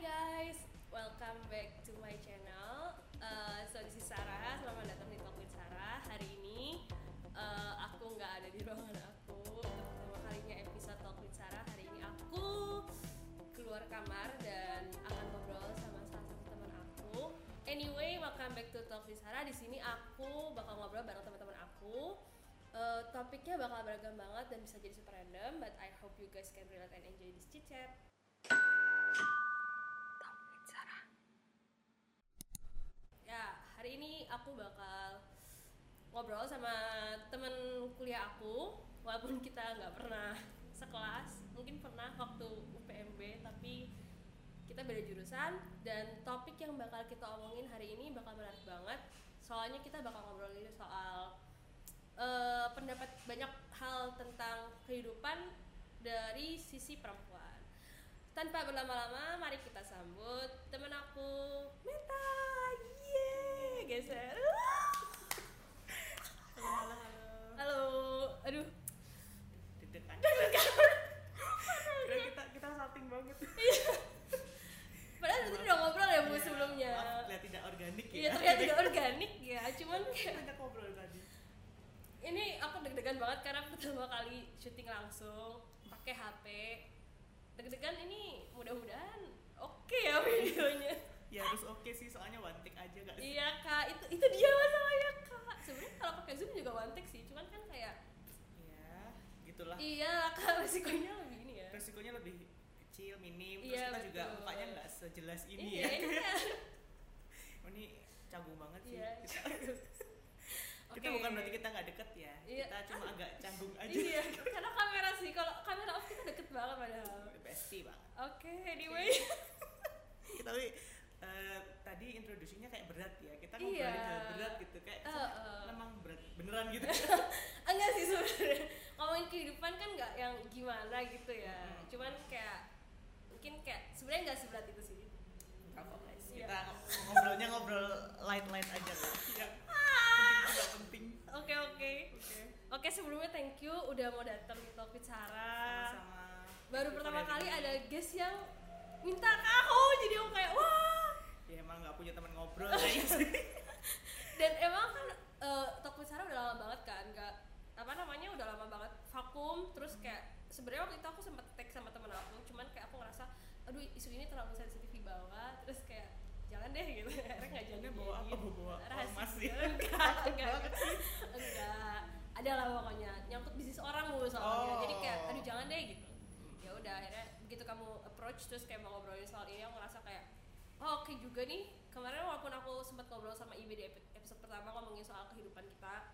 guys, welcome back to my channel. Uh, so this is Sarah, selamat datang di Talk with Sarah. Hari ini uh, aku nggak ada di ruangan aku. Pertama kalinya episode Talk with Sarah. Hari ini aku keluar kamar dan akan ngobrol sama salah satu teman aku. Anyway, welcome back to Talk with Sarah. Di sini aku bakal ngobrol bareng teman-teman aku. Uh, topiknya bakal beragam banget dan bisa jadi super random, but I hope you guys can relate and enjoy this chit chat. Hari ini aku bakal ngobrol sama temen kuliah aku, walaupun kita nggak pernah sekelas, mungkin pernah waktu UPMB, tapi kita beda jurusan dan topik yang bakal kita omongin hari ini bakal menarik banget. Soalnya kita bakal ngobrolin soal eh, pendapat banyak hal tentang kehidupan dari sisi perempuan. Tanpa berlama-lama, mari kita sambut temen aku, Meta. Geser. Halo, halo, halo. Halo, aduh. Deg-degan. Kira kita kita salting banget. Padahal tadi udah ngobrol ya bu sebelumnya. Maaf, terlihat tidak organik ya. Iya terlihat tidak organik ya, cuman kayak Kita ngobrol tadi. ini aku deg-degan banget karena pertama kali syuting langsung pakai HP. Deg-degan ini mudah-mudahan oke ya videonya. Ya harus oke sih, soalnya one take aja gak sih? Iya kak, itu itu dia masalahnya kak. Sebenarnya kalau pakai zoom juga one take sih, cuman kan kayak Ya, gitulah. iya kak resikonya lebih ini ya. Resikonya lebih kecil, minim, terus Iya, kita juga mukanya nggak sejelas ini Iya, ya. iya. Ini canggung banget sih. Iya. Kita, kita Oke. bukan berarti kita nggak deket ya. Iya. Kita cuma agak canggung aja. Iya, karena kamera sih. Kalau kamera off kita deket banget padahal. Bestie banget. Oke, anyway. Ya, tapi eh, tadi introduksinya kayak berat ya kita Iya. ngobrolin hal berat gitu kayak kesannya eh. memang berat beneran gitu Enggak sih sebenarnya. Ngomongin kehidupan kan nggak yang gimana gitu ya. Hmm. Cuman kayak mungkin kayak sebenarnya nggak seberat itu sih. Nggak apa-apa. Iya. kita ngobrolnya ngobrol light light aja lah ya Ah. penting Oke oke. oke Oke sebelumnya thank you udah mau datang di Topik Sarah. sama-sama Baru pertama kali ada guest yang minta ke aku jadi aku kayak wah. ya emang nggak punya teman ngobrol guys dan emang kan uh, with Sarah udah lama banget kan nggak apa namanya udah lama banget vakum. Terus kayak sebenarnya waktu itu aku sempat tag sama temen aku cuman kayak aku ngerasa aduh isu ini terlalu sensitif dibawa terus kayak jangan deh gitu. Akhirnya nggak jadi. bawa apa? Bawa Rahasia. ya? enggak enggak. Enggak. Ada lah pokoknya. Nyangkut bisnis orang mulu soalnya. Oh. jadi kayak aduh jangan deh gitu. Ya udah akhirnya begitu kamu approach terus kayak mau ngobrolin soal ini aku ngerasa kayak oh oke juga nih. Kemarin walaupun aku sempat ngobrol sama Ibi di epi- episode pertama ngomongin soal kehidupan kita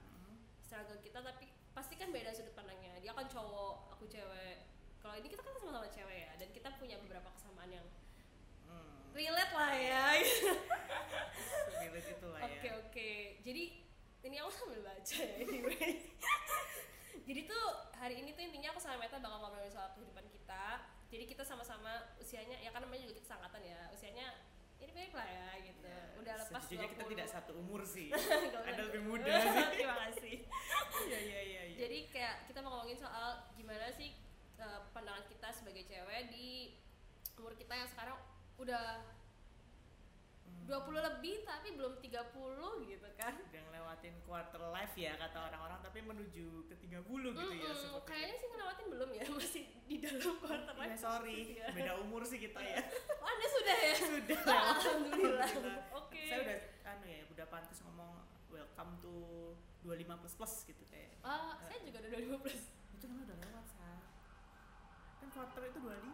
struggle kita tapi pasti kan beda sudut pandangnya. Dia kan cowok aku cewek. Kalau ini kita kan sama-sama cewek ya dan kita punya beberapa kesamaan yang hmm, relate lah ya. Relate itu lah ya. Oke oke. Jadi ini aku sambil baca ya anyway. Jadi tuh hari ini tuh intinya aku sama Meta bakal ngobrolin soal kehidupan kita. Jadi kita sama-sama usianya ya kan namanya juga kita sangkatan ya. Usianya ini mirip lah ya gitu. Ya, Udah lepas sejujurnya kita 20. tidak satu umur sih ada lebih muda Terima kasih. iya iya iya iya. Jadi kayak kita mau ngomongin soal gimana sih uh, pandangan kita sebagai cewek di umur kita yang sekarang udah. 20 lebih tapi belum 30 gitu kan. udah ngelewatin quarter life ya kata orang-orang tapi menuju ke 30 gitu ya Mm-mm, sepertinya kayaknya sih ngelewatin belum ya masih di dalam quarter Ya, life sorry, Ya. beda umur sih kita ya. oh anda sudah ya Sudah. Oh, alhamdulillah Alhamdulillah. oke Saya udah anu ya, udah pantas ngomong welcome to 25 plus plus gitu kayak. Ah, saya juga udah 25 plus Itu kan udah lewat, Sa. Kan quarter itu 25.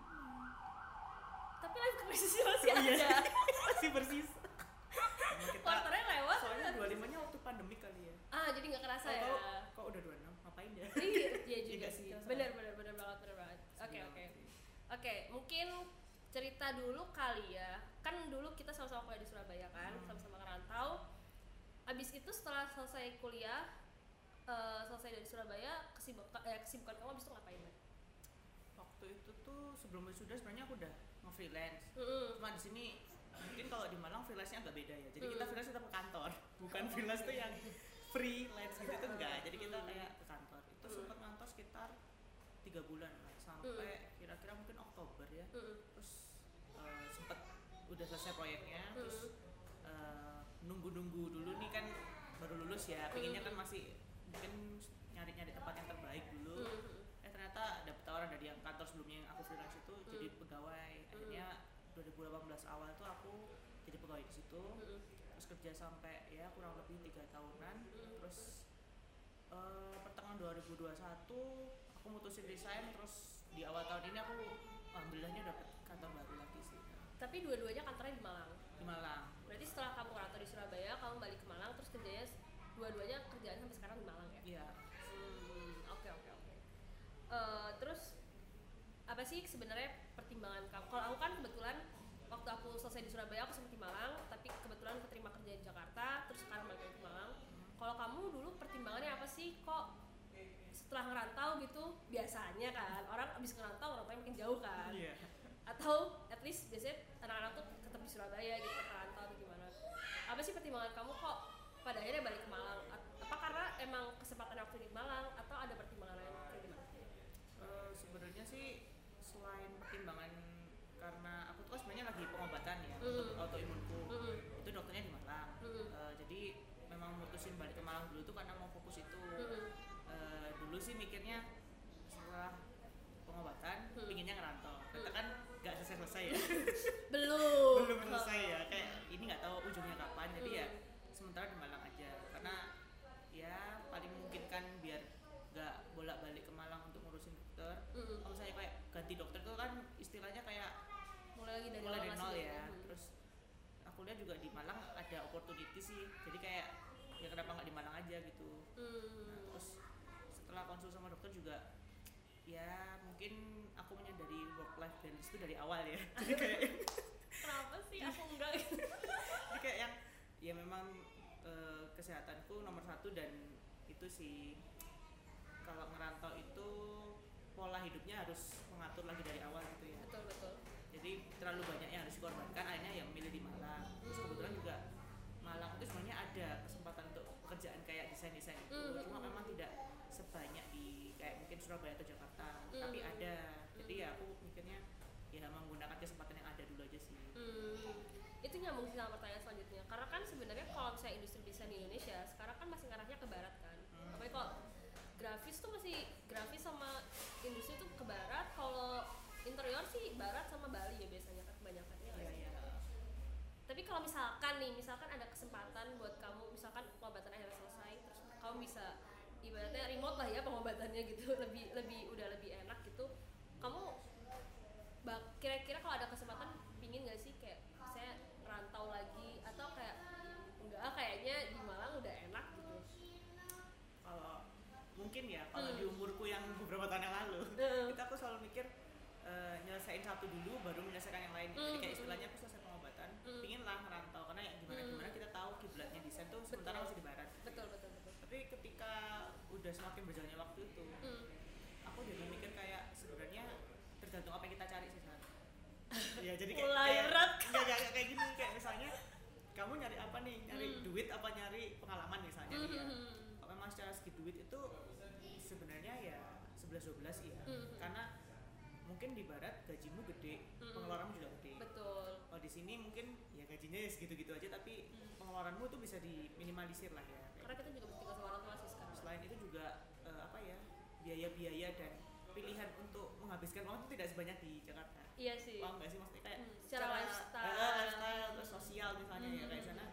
tapi life krisisnya masih Oh, iya. ada Masih bersisa. Emang kita lewat soalnya 25-nya waktu pandemi kali ya. ah jadi nggak kerasa ya Tahu kok udah 26, ngapain ya? iya iya juga Iya sih sih, benar benar benar banget benar banget oke oke oke mungkin cerita dulu kali ya kan dulu kita sama-sama kuliah di Surabaya kan Hmm. sama-sama ngerantau abis itu setelah selesai kuliah eh, selesai dari Surabaya kesibukan eh, kesibukan kamu abis itu ngapain Mbak? Waktu itu tuh sebelum wisuda sebenarnya aku udah nge-freelance. Mm-mm. cuma di sini mungkin kalau di Malang freelance-nya agak beda ya. Jadi kita Hmm. freelance tetap ke kantor. Bukan freelance tuh yang freelance gitu tuh enggak. Jadi kita Hmm. kayak ke kantor. Itu Hmm. sempat ngantor sekitar tiga bulan lah sampai kira-kira mungkin Oktober ya. Terus eh, sempat udah selesai proyeknya. Terus eh, nunggu-nunggu dulu nih kan baru lulus ya. Pengennya kan masih mungkin nyari-nyari tempat yang terbaik dulu Mm. eh ternyata ada tawaran dari yang kantor sebelumnya yang aku freelance itu jadi Mm. pegawai akhirnya 2018 awal tuh aku jadi pegawai di situ Mm. terus kerja sampai ya kurang lebih tiga tahunan Mm. terus eh, pertengahan 2021 aku mutusin resign terus di awal tahun ini aku alhamdulillahnya dapat kantor baru lagi sih Tapi dua-duanya kantornya di Malang. di Malang Berarti setelah kamu rantau di Surabaya, kamu balik ke Malang terus kerjanya dua-duanya kerjaan sampai sekarang di Malang ya? iya Hmm, oke oke oke. Eh, terus apa sih sebenarnya pertimbangan kamu? Kalau aku kan kebetulan waktu aku selesai di Surabaya aku sempat di Malang, tapi kebetulan keterima kerja di Jakarta, terus sekarang balik ke Malang. Kalau kamu dulu pertimbangannya apa sih? Kok setelah ngerantau gitu biasanya kan orang abis ngerantau orang makin jauh kan? iya atau at least biasanya anak-anak tuh tetap di Surabaya gitu perantau atau gimana apa sih pertimbangan kamu kok pada akhirnya balik ke Malang A- apa karena emang kesempatan waktu di Malang atau ada pertimbangan lain kayak gimana Eh, sebenarnya sih selain pertimbangan karena aku tuh kan sebenarnya lagi pengobatan ya Mm. untuk autoimunku Mm-mm. itu dokternya di Malang Mm-mm. Eh, jadi memang mutusin balik ke Malang dulu tuh karena mau fokus itu Mm-mm. Eh, dulu sih mikirnya setelah pengobatan Hmm. pinginnya ngerantau ternyata Hmm. kan nggak selesai selesai ya belum belum selesai ya kayak ini nggak tahu ujungnya kapan jadi ya Hmm. sementara di Malang aja karena ya paling memungkinkan biar nggak bolak balik ke Malang untuk ngurusin dokter Mm-mm. kalau misalnya kayak ganti dokter itu kan istilahnya kayak mulai lagi dari mulai dari nol ya Mm. terus aku lihat juga di Malang ada opportunity sih jadi kayak ya kenapa nggak di Malang aja gitu Hmm. Nah, terus setelah konsul sama dokter juga ya mungkin aku menyadari work life balance itu dari awal ya jadi kayak kenapa sih aku enggak gitu jadi kayak yang ya memang eh, kesehatanku nomor satu dan itu sih. Kalau ngerantau itu pola hidupnya harus mengatur lagi dari awal gitu ya. Betul betul. Jadi terlalu banyak yang harus dikorbankan akhirnya yang memilih di Malang. Terus Hmm. kebetulan juga Malang itu sebenarnya ada kesempatan untuk pekerjaan kayak desain desain itu. Hmm. cuma memang tidak sebanyak di kayak mungkin Surabaya atau Jakarta Hmm. tapi ada. Jadi ya aku mikirnya ya menggunakan kesempatan yang ada dulu aja sih. Hmm, itu nyambung sih sama kalau misalkan nih misalkan ada kesempatan buat kamu misalkan pengobatan akhirnya selesai terus kamu bisa ibaratnya remote lah ya pengobatannya gitu lebih lebih udah lebih enak gitu kamu bak- kira-kira kalau ada kesempatan pingin gak sih kayak saya rantau lagi atau kayak enggak kayaknya di Malang udah enak gitu kalau mungkin ya kalau Hmm. di umurku yang beberapa tahun yang lalu Heeh. kita aku selalu mikir eh, nyelesain satu dulu baru menyelesaikan yang lain jadi Hmm, kayak hmm. istilahnya aku selesai Hmm. pingin lah ngerantau karena ya gimana gimana Hmm. kita tahu kiblatnya desain tuh sementara Betul. masih di barat betul betul betul tapi ketika udah semakin berjalannya waktu itu Hmm. aku jadi mikir kayak sebenarnya tergantung apa yang kita cari sih San. ya jadi kayak Mulai kayak, berat. nggak, nggak, nggak, kayak gini kayak misalnya kamu nyari apa nih nyari Hmm. duit apa nyari pengalaman misalnya nih ya Hmm. kalau memang secara segi duit itu sebenarnya ya 11-12 iya Hmm. karena mungkin di barat gajimu gede Hmm. pengeluaranmu juga gede betul kalau di sini mungkin ya gajinya ya segitu-gitu aja tapi Hmm. pengeluaranmu tuh bisa diminimalisir lah ya karena kita juga mesti sama orang tua sih sekarang selain itu juga eh, apa ya biaya-biaya dan pilihan untuk menghabiskan uang itu tidak sebanyak di Jakarta iya sih paham nggak sih maksudnya kayak Hmm, secara lifestyle. eh, lifestyle terus sosial misalnya ya Hmm. kayak sana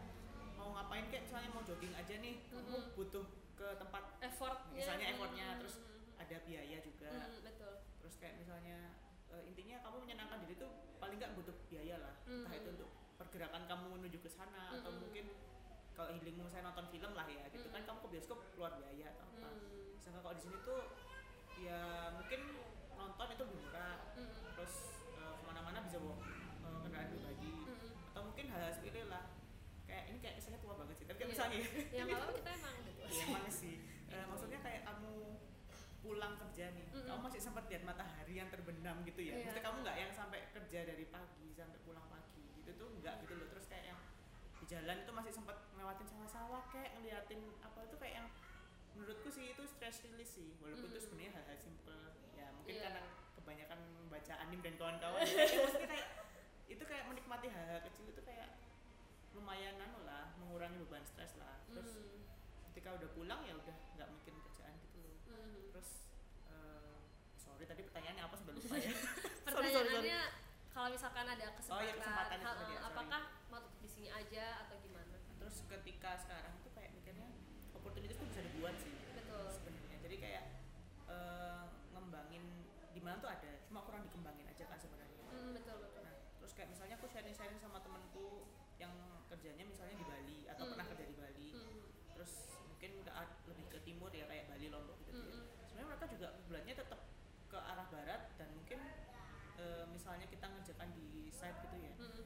mau ngapain kayak misalnya mau jogging aja nih kamu Hmm. butuh ke tempat effort misalnya effortnya terus Hmm. ada biaya juga Hmm, betul terus kayak misalnya eh, intinya kamu menyenangkan diri tuh paling nggak butuh biaya lah entah Mhm. itu untuk pergerakan kamu menuju ke sana atau Mhm. mungkin kalau healingmu saya nonton film lah ya gitu kan Mhm. kamu ke bioskop keluar biaya atau apa Hmm. sedangkan kalau di sini tuh ya mungkin nonton itu lebih murah Hmm. terus eh, ke mana-mana bisa bawa eh, kendaraan pribadi Hmm. atau mungkin hal-hal sepele lah kayak ini kayak kesannya tua banget sih tapi kayak Iya. misalnya ya nggak apa kita emang gitu ya emang sih Eh, maksudnya kayak kamu pulang kerja nih Mm-mm. kamu masih sempat lihat matahari yang terbenam gitu ya Iya. maksudnya kamu nggak yang sampai kerja dari pagi gitu tuh nggak gitu loh terus kayak yang di jalan itu masih sempat ngelewatin sawah-sawah kayak ngeliatin apa itu kayak yang menurutku sih itu stress release sih walaupun itu Mm-mm. sebenarnya hal-hal simple ya mungkin Iya. karena kebanyakan baca anim dan kawan-kawan ya, kayak maksudnya kayak itu kayak menikmati hal-hal kecil lumayan anu lah mengurangi beban stres lah terus Hmm. ketika udah pulang ya udah nggak mikirin kerjaan gitu loh Hmm. terus eh, sorry tadi pertanyaannya apa lupa ya Sorry, sorry, sorry. Kalau misalkan ada kesempatan, Oh, iya, kesempatan itu ha- tadi ya, sorry. apakah mau tetap di sini aja atau gimana? terus ketika sekarang itu kayak mikirnya opportunity itu bisa dibuat sih Betul. sebenarnya jadi kayak eh, ngembangin di mana tuh ada cuma kurang dikembangin aja kan sebenarnya Hmm, betul betul. nah terus kayak misalnya aku sharing sharing sama temenku yang kerjanya misalnya di Bali atau Hmm. pernah kerja di Bali Hmm. terus mungkin ke lebih ke timur ya kayak Bali Lombok gitu Hmm, ya hmm. sebenarnya mereka juga bulannya tetap ke arah barat dan mungkin eh, misalnya kita ngerjakan di site gitu ya Hmm.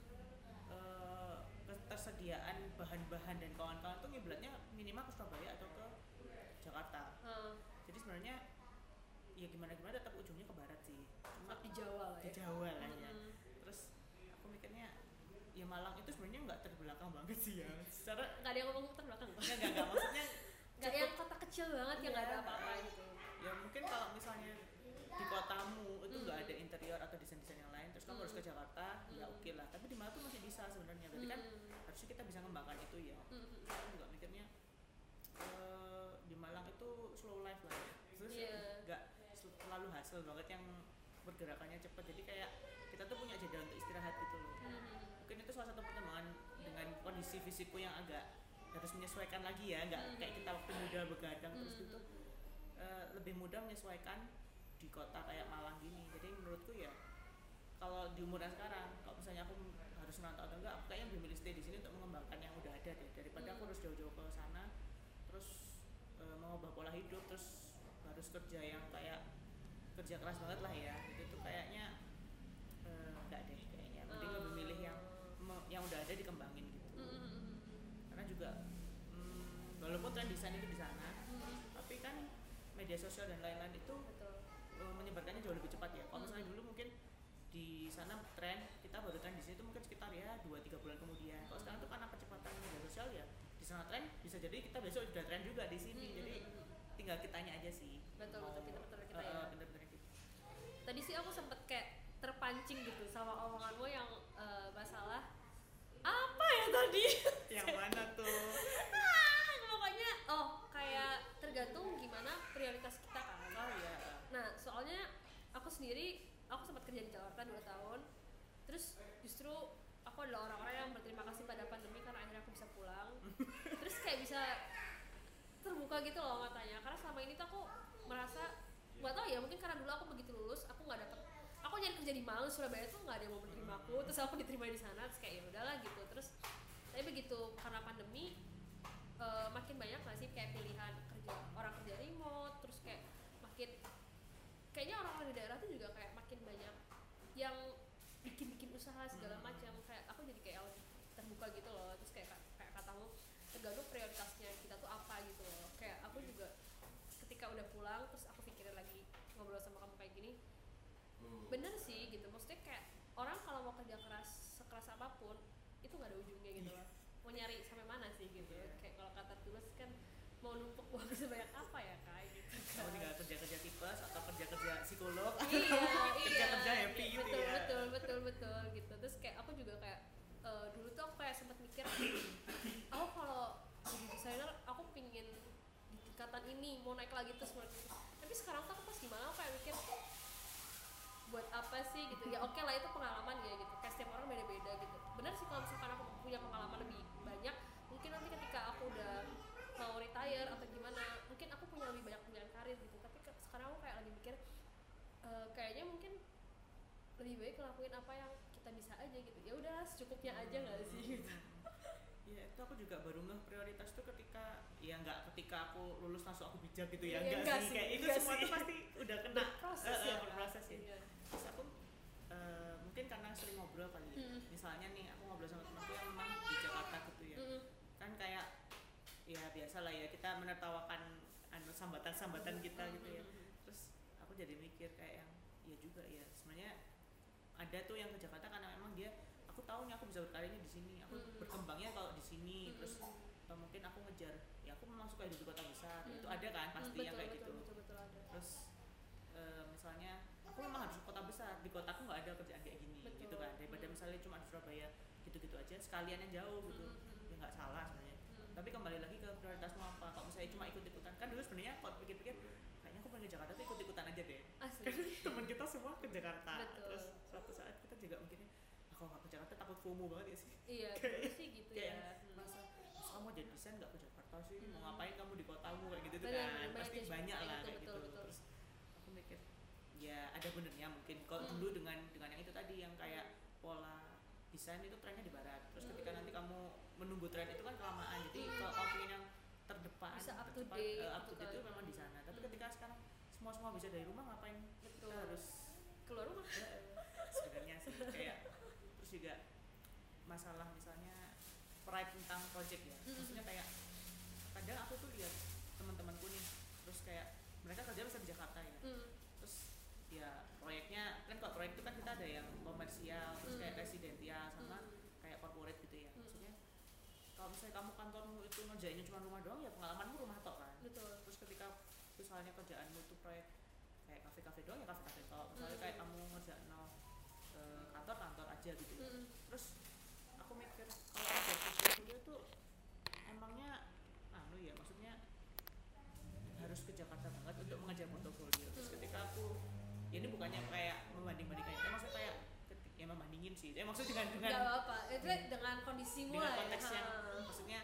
eh, ketersediaan bahan-bahan dan kawan-kawan tuh ngiblatnya minimal ke Surabaya atau ke Jakarta Hmm. jadi sebenarnya ya gimana gimana tetap ujungnya ke barat sih cuma di Jawa lah di ya. Jawa lah ya Hmm. terus aku mikirnya ya Malang itu sebenarnya nggak terbelakang banget sih ya secara Nggak ada yang ngomong terbelakang kok. nggak nggak maksudnya Nggak yang kota kecil banget yang nggak ada Iya. apa-apa gitu. ya mungkin kalau misalnya di kotamu itu nggak Hmm. ada interior atau desain-desain yang lain terus kamu harus ke Hmm. Jakarta ya Hmm. oke lah tapi di Malang tuh masih bisa sebenarnya berarti kan Hmm. harusnya kita bisa ngembangkan itu ya aku juga mikirnya eh, di Malang itu slow life lah ya. terus Iya. nggak terlalu hasil banget yang pergerakannya cepat jadi kayak kita tuh punya jeda untuk istirahat gitu loh mungkin itu salah satu pertimbangan dengan kondisi fisikku yang agak harus menyesuaikan lagi ya nggak kayak kita waktu muda begadang terus gitu eh, lebih mudah menyesuaikan di kota kayak Malang gini jadi menurutku ya kalau di umuran sekarang kalau misalnya aku harus nantau atau enggak aku kayaknya lebih milih stay di sini untuk mengembangkan yang udah ada deh daripada aku Hmm. harus jauh-jauh ke sana terus eh, mengubah pola hidup terus harus kerja yang kayak kerja keras banget lah ya itu tuh kayaknya eh, enggak deh kayaknya mending lebih milih yang yang udah ada dikembangin gitu Hmm, hmm, hmm, karena juga mm, walaupun tren desain itu di sana hmm. Hmm. tapi kan media sosial dan lain-lain itu menyebarkannya jauh lebih cepat ya. Kalau Hmm. misalnya dulu mungkin di sana tren, kita baru tren di sini tuh mungkin sekitar ya 2-3 bulan kemudian. Kalau sekarang tuh karena kecepatan media sosial ya di sana tren bisa jadi kita besok udah tren juga di sini. Hmm, Jadi hmm, hmm. tinggal kitanya aja sih. Betul, betul, kita uh, ya. uh, kita. Tadi sih aku sempet kayak terpancing gitu sama omonganmu yang eh, masalah apa ya tadi? Yang mana tuh? Ah, pokoknya oh kayak tergantung gimana prioritas kita kan. Oh iya. Nah soalnya aku sendiri aku sempat kerja di Jakarta 2 tahun. Terus justru aku adalah orang-orang yang berterima kasih pada pandemi karena akhirnya aku bisa pulang. Terus kayak bisa terbuka gitu loh matanya. Karena selama ini tuh aku merasa nggak tahu ya mungkin karena dulu aku begitu lulus aku nggak dapet aku nyari kerja di Malang Surabaya tuh nggak ada yang mau menerima aku. Terus aku diterima di sana terus kayak ya udahlah gitu. Terus tapi begitu karena pandemi eh, makin banyak nggak sih kayak pilihan kerja orang kerja remote terus kayak makin kayaknya orang-orang di daerah tuh juga kayak makin banyak yang bikin-bikin usaha segala Hmm. macam. Kayak aku jadi kayak lebih terbuka gitu loh. Terus kayak kayak katamu tergantung prioritasnya kita tuh apa gitu loh. Kayak aku juga ketika udah pulang terus aku pikirin lagi ngobrol sama kamu kayak gini bener sih gitu. Maksudnya kayak orang kalau mau kerja keras sekeras apa pun itu nggak ada ujungnya gitu loh. Mau nyari sampai mana sih gitu. Iya. kayak kalau kata tulus kan mau numpuk uang sebanyak apa ya kak? Gitu Kamu tinggal kerja-kerja tipes atau kerja-kerja psikolog. iya Kerja-kerja iya. happy gitu betul, ya. betul betul betul gitu. Terus kayak aku juga kayak eh, dulu tuh aku kayak sempat mikir aku kalau jadi desainer aku pingin di tingkatan ini mau naik lagi terus mau tapi sekarang tuh aku pas gimana aku kayak mikir buat apa sih? Gitu. Ya oke lah itu pengalaman ya gitu. Kayak setiap orang beda-beda gitu. Benar sih kalau misalkan aku punya pengalaman lebih banyak mungkin nanti ketika aku udah mau retire atau gimana mungkin aku punya lebih banyak pilihan karir gitu tapi ke- sekarang aku kayak lagi mikir eh, kayaknya mungkin lebih baik ngelakuin apa yang kita bisa aja gitu. Ya udah secukupnya aja nggak sih? Gitu. Iya itu aku juga baru ngeh prioritas tuh ketika ya nggak ketika aku lulus langsung aku bijak gitu ya enggak, enggak sih? sih, kayak itu semua sih. tuh pasti udah kena. Proses eh, ya. berproses ya. Iya. terus aku eh, mungkin karena sering ngobrol kali ya. Mm. misalnya nih aku ngobrol sama temanku yang memang di Jakarta gitu ya. Mm-mm. kan kayak ya biasa lah ya kita menertawakan anu sambatan-sambatan kita gitu ya. Mm-mm. terus aku jadi mikir kayak yang iya juga ya. Sebenarnya ada tuh yang ke Jakarta karena memang dia aku tahu nih aku bisa berkarirnya di sini aku Mm. berkembangnya kalau di sini Mm-mm. terus atau mungkin aku ngejar ya aku memang suka hidup di kota besar Mm. itu ada kan pasti Mm, yang betul, kayak betul, gitu betul, betul ada. terus eh, misalnya aku memang harus ke kota besar di kotaku nggak ada kerjaan kayak gini Betul. gitu kan daripada Mm. misalnya cuma di Surabaya gitu-gitu aja sekalian yang jauh gitu Mm-mm. ya nggak salah sebenarnya tapi kembali lagi ke prioritasmu apa kalau misalnya cuma ikut-ikutan kan dulu sebenarnya kalau pikir-pikir kayaknya aku pengen ke Jakarta tuh ikut-ikutan aja deh asli teman kita semua ke Jakarta Betul. terus suatu saat kita juga "Ah, kalau nggak ke Jakarta takut FOMO banget ya sih iya Kayak- sih gitu kayak ya masa "Mas, kamu jadi desain nggak ke Jakarta sih mau Hmm. ngapain kamu di kotamu kayak gitu tuh kan banyak pasti banyak lah gitu, kayak betul, gitu betul. terus aku mikir ya ada benernya mungkin kalau Hmm. dulu dengan dengan yang itu tadi yang kayak pola desain itu trennya di barat terus ketika Hmm. nanti kamu menunggu tren itu kan kelamaan jadi Hmm. kalau kamu pengen yang terdepan Bisa up to date eh, up gitu to date kan. itu memang di sana tapi Hmm. ketika sekarang semua semua bisa dari rumah ngapain betul kita harus keluar rumah sebenarnya sih kayak terus juga masalah misalnya pride tentang project ya maksudnya kayak kadang aku tuh lihat teman-temanku nih terus kayak mereka kerja bisa di Jakarta ya Hmm. terus ya proyeknya kan kalau proyek itu kan kita ada yang komersial terus kayak Mm. residensial sama Hmm. kayak corporate gitu ya Mm. maksudnya kalau misalnya kamu kantormu itu ngerjainnya cuma rumah doang ya pengalamanmu rumah tok kan betul terus ketika misalnya kerjaanmu itu proyek kayak kafe-kafe doang ya kafe-kafe tok misalnya Mm. kayak kamu ngerjain no, eh, kantor kantor aja gitu ya. Hmm. terus aku mikir kalau ada portfolio itu emangnya anu ya maksudnya harus ke Jakarta banget untuk mengajar portofolio terus Hmm. ketika aku ya ini bukannya kayak membanding-bandingkan ya maksudnya kayak ketik- ya membandingin sih ya maksudnya dengan dengan nggak apa-apa itu dengan kondisimu dengan ya konteks yang maksudnya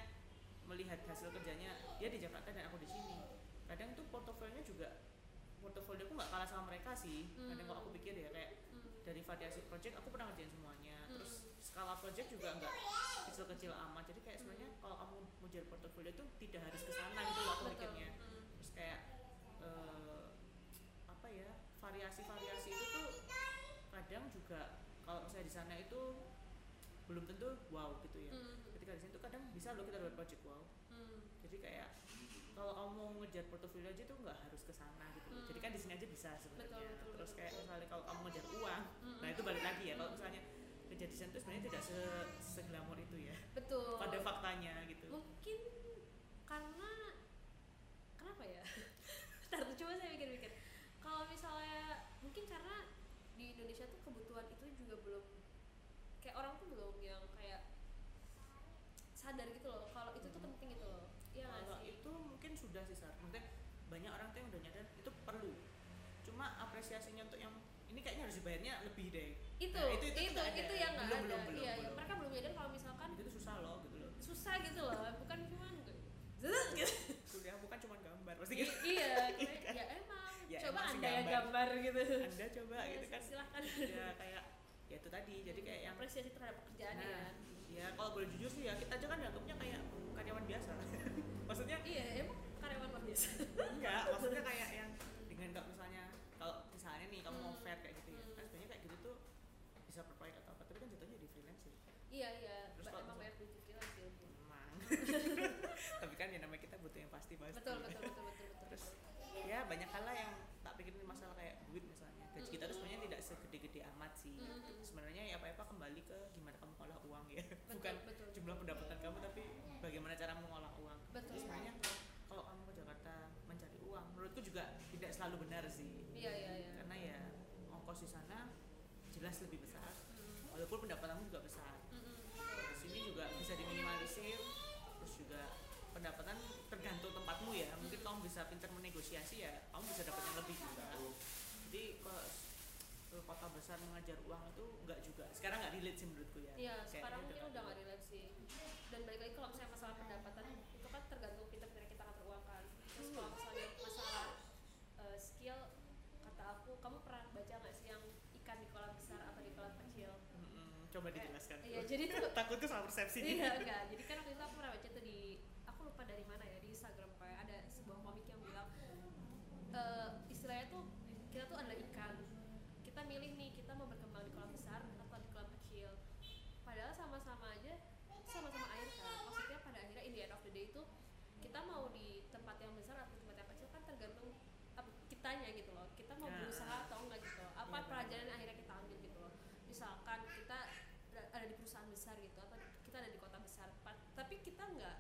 melihat hasil kerjanya dia di Jakarta dan aku di sini kadang tuh portofolionya juga portofolio aku nggak kalah sama mereka sih kadang Hmm. kalau aku pikir ya kayak Hmm. dari variasi project aku pernah ngerjain semuanya terus Hmm. Skala project juga nggak kecil-kecil amat jadi kayak sebenarnya kalau kamu mau jadi portofolio itu tidak harus ke sana gitu loh aku mikirnya Hmm. terus kayak eh, apa ya variasi-variasi itu tuh kadang juga kalau misalnya di sana itu belum tentu wow gitu ya Hmm. ketika di sini tuh kadang bisa loh kita dapat project wow Hmm. jadi kayak kalau kamu mau ngejar portofolio aja tuh nggak harus ke sana gitu. Hmm. jadi kan di sini aja bisa sebenarnya terus kayak misalnya kalau kamu ngejar uang Hmm. nah itu balik lagi ya kalau misalnya kerja desain itu sebenarnya tidak se seglamor itu ya. Betul. Pada faktanya gitu. Mungkin karena kenapa ya? Ntar coba saya mikir-mikir. Kalau misalnya mungkin karena di Indonesia tuh kebutuhan itu juga belum kayak orang tuh belum yang kayak sadar gitu loh kalau itu tuh Hmm. penting gitu loh. Iya nggak kalau sih? itu mungkin sudah sih Sar. Maksudnya banyak orang tuh yang udah nyadar itu perlu. Cuma apresiasinya untuk yang ini kayaknya harus dibayarnya lebih deh itu Nah, itu itu- itu itu, nggak ada. yang nggak ada. belum, belum, iya, iya. belum. mereka belum nyadar kalau misalkan itu tuh susah loh gitu loh. Susah gitu loh bukan cuma gitu. Kuliah bukan cuma gambar pasti I- gitu. iya kayak, ya emang. Ya, coba emang anda yang gambar. gitu. Anda coba Ya, gitu kan. silahkan ya kayak ya itu tadi jadi kayak yang apresiasi terhadap pekerjaan Nah, ya. ya kalau boleh jujur sih ya kita aja kan dianggapnya kayak karyawan biasa. Maksudnya iya emang karyawan luar biasa? Enggak maksudnya kayak yang dengan kalau misalnya kalau misalnya nih kamu mau Hmm. fair kayak gitu ya Hmm. kan sebenarnya kayak gitu tuh bisa per proyek atau apa tapi kan jatuhnya di freelance sih iya iya Terus Ba- kalau emang misal- banyak duit freelance sih emang tapi kan ya namanya kita butuh yang pasti pasti betul betul betul betul betul. Terus, betul. ya banyak hal lah yang tak pikirin masalah kayak duit misalnya. Gaji kita tuh sebenarnya tidak segede-gede amat sih. Hmm. sebenarnya ya apa-apa kembali ke gimana kamu ngolah uang ya. Bukan betul betul. jumlah pendapatan kamu tapi bagaimana cara mengolah uang. Betul Jadi sebenarnya kalau kamu ke Jakarta mencari uang menurutku juga tidak selalu benar sih. Iya iya iya. Karena ya ongkos di sana jelas lebih besar. Walaupun pendapatanmu bisa pintar menegosiasi ya kamu bisa dapat yang lebih juga jadi kalau kota besar mengajar uang itu enggak juga sekarang nggak relate sih menurutku ya Iya, sekarang mungkin nggak udah nggak relate. sih. Dan balik lagi kalau misalnya masalah pendapatan itu kan tergantung pintar-pintar kita ngatur uang kan. Terus kalau misalnya masalah eh, skill, kata aku, kamu pernah baca nggak sih yang ikan di kolam besar atau di kolam kecil? Coba Kayak- dijelaskan Iya, jadi tuh takutku salah persepsi iya enggak. Jadi kan waktu itu aku pernah baca tuh di aku lupa dari mana ya di Instagram kayak ada sebuah komik yang bilang eh, istilahnya tuh kita tuh adalah ikan. Kita milih nih kita mau berkembang di kolam besar atau di kolam kecil. Padahal sama-sama aja sama-sama air kan. Maksudnya pada akhirnya in the end of the day itu kita mau di tempat yang besar atau di tempat yang kecil kan tergantung apa- kitanya gitu loh. Kita mau Ya. berusaha atau enggak gitu. Apa Iya, pelajaran yang akhirnya kita ambil gitu loh. Misalkan kita ada- di perusahaan besar gitu atau kita ada di kota besar tapi kita nggak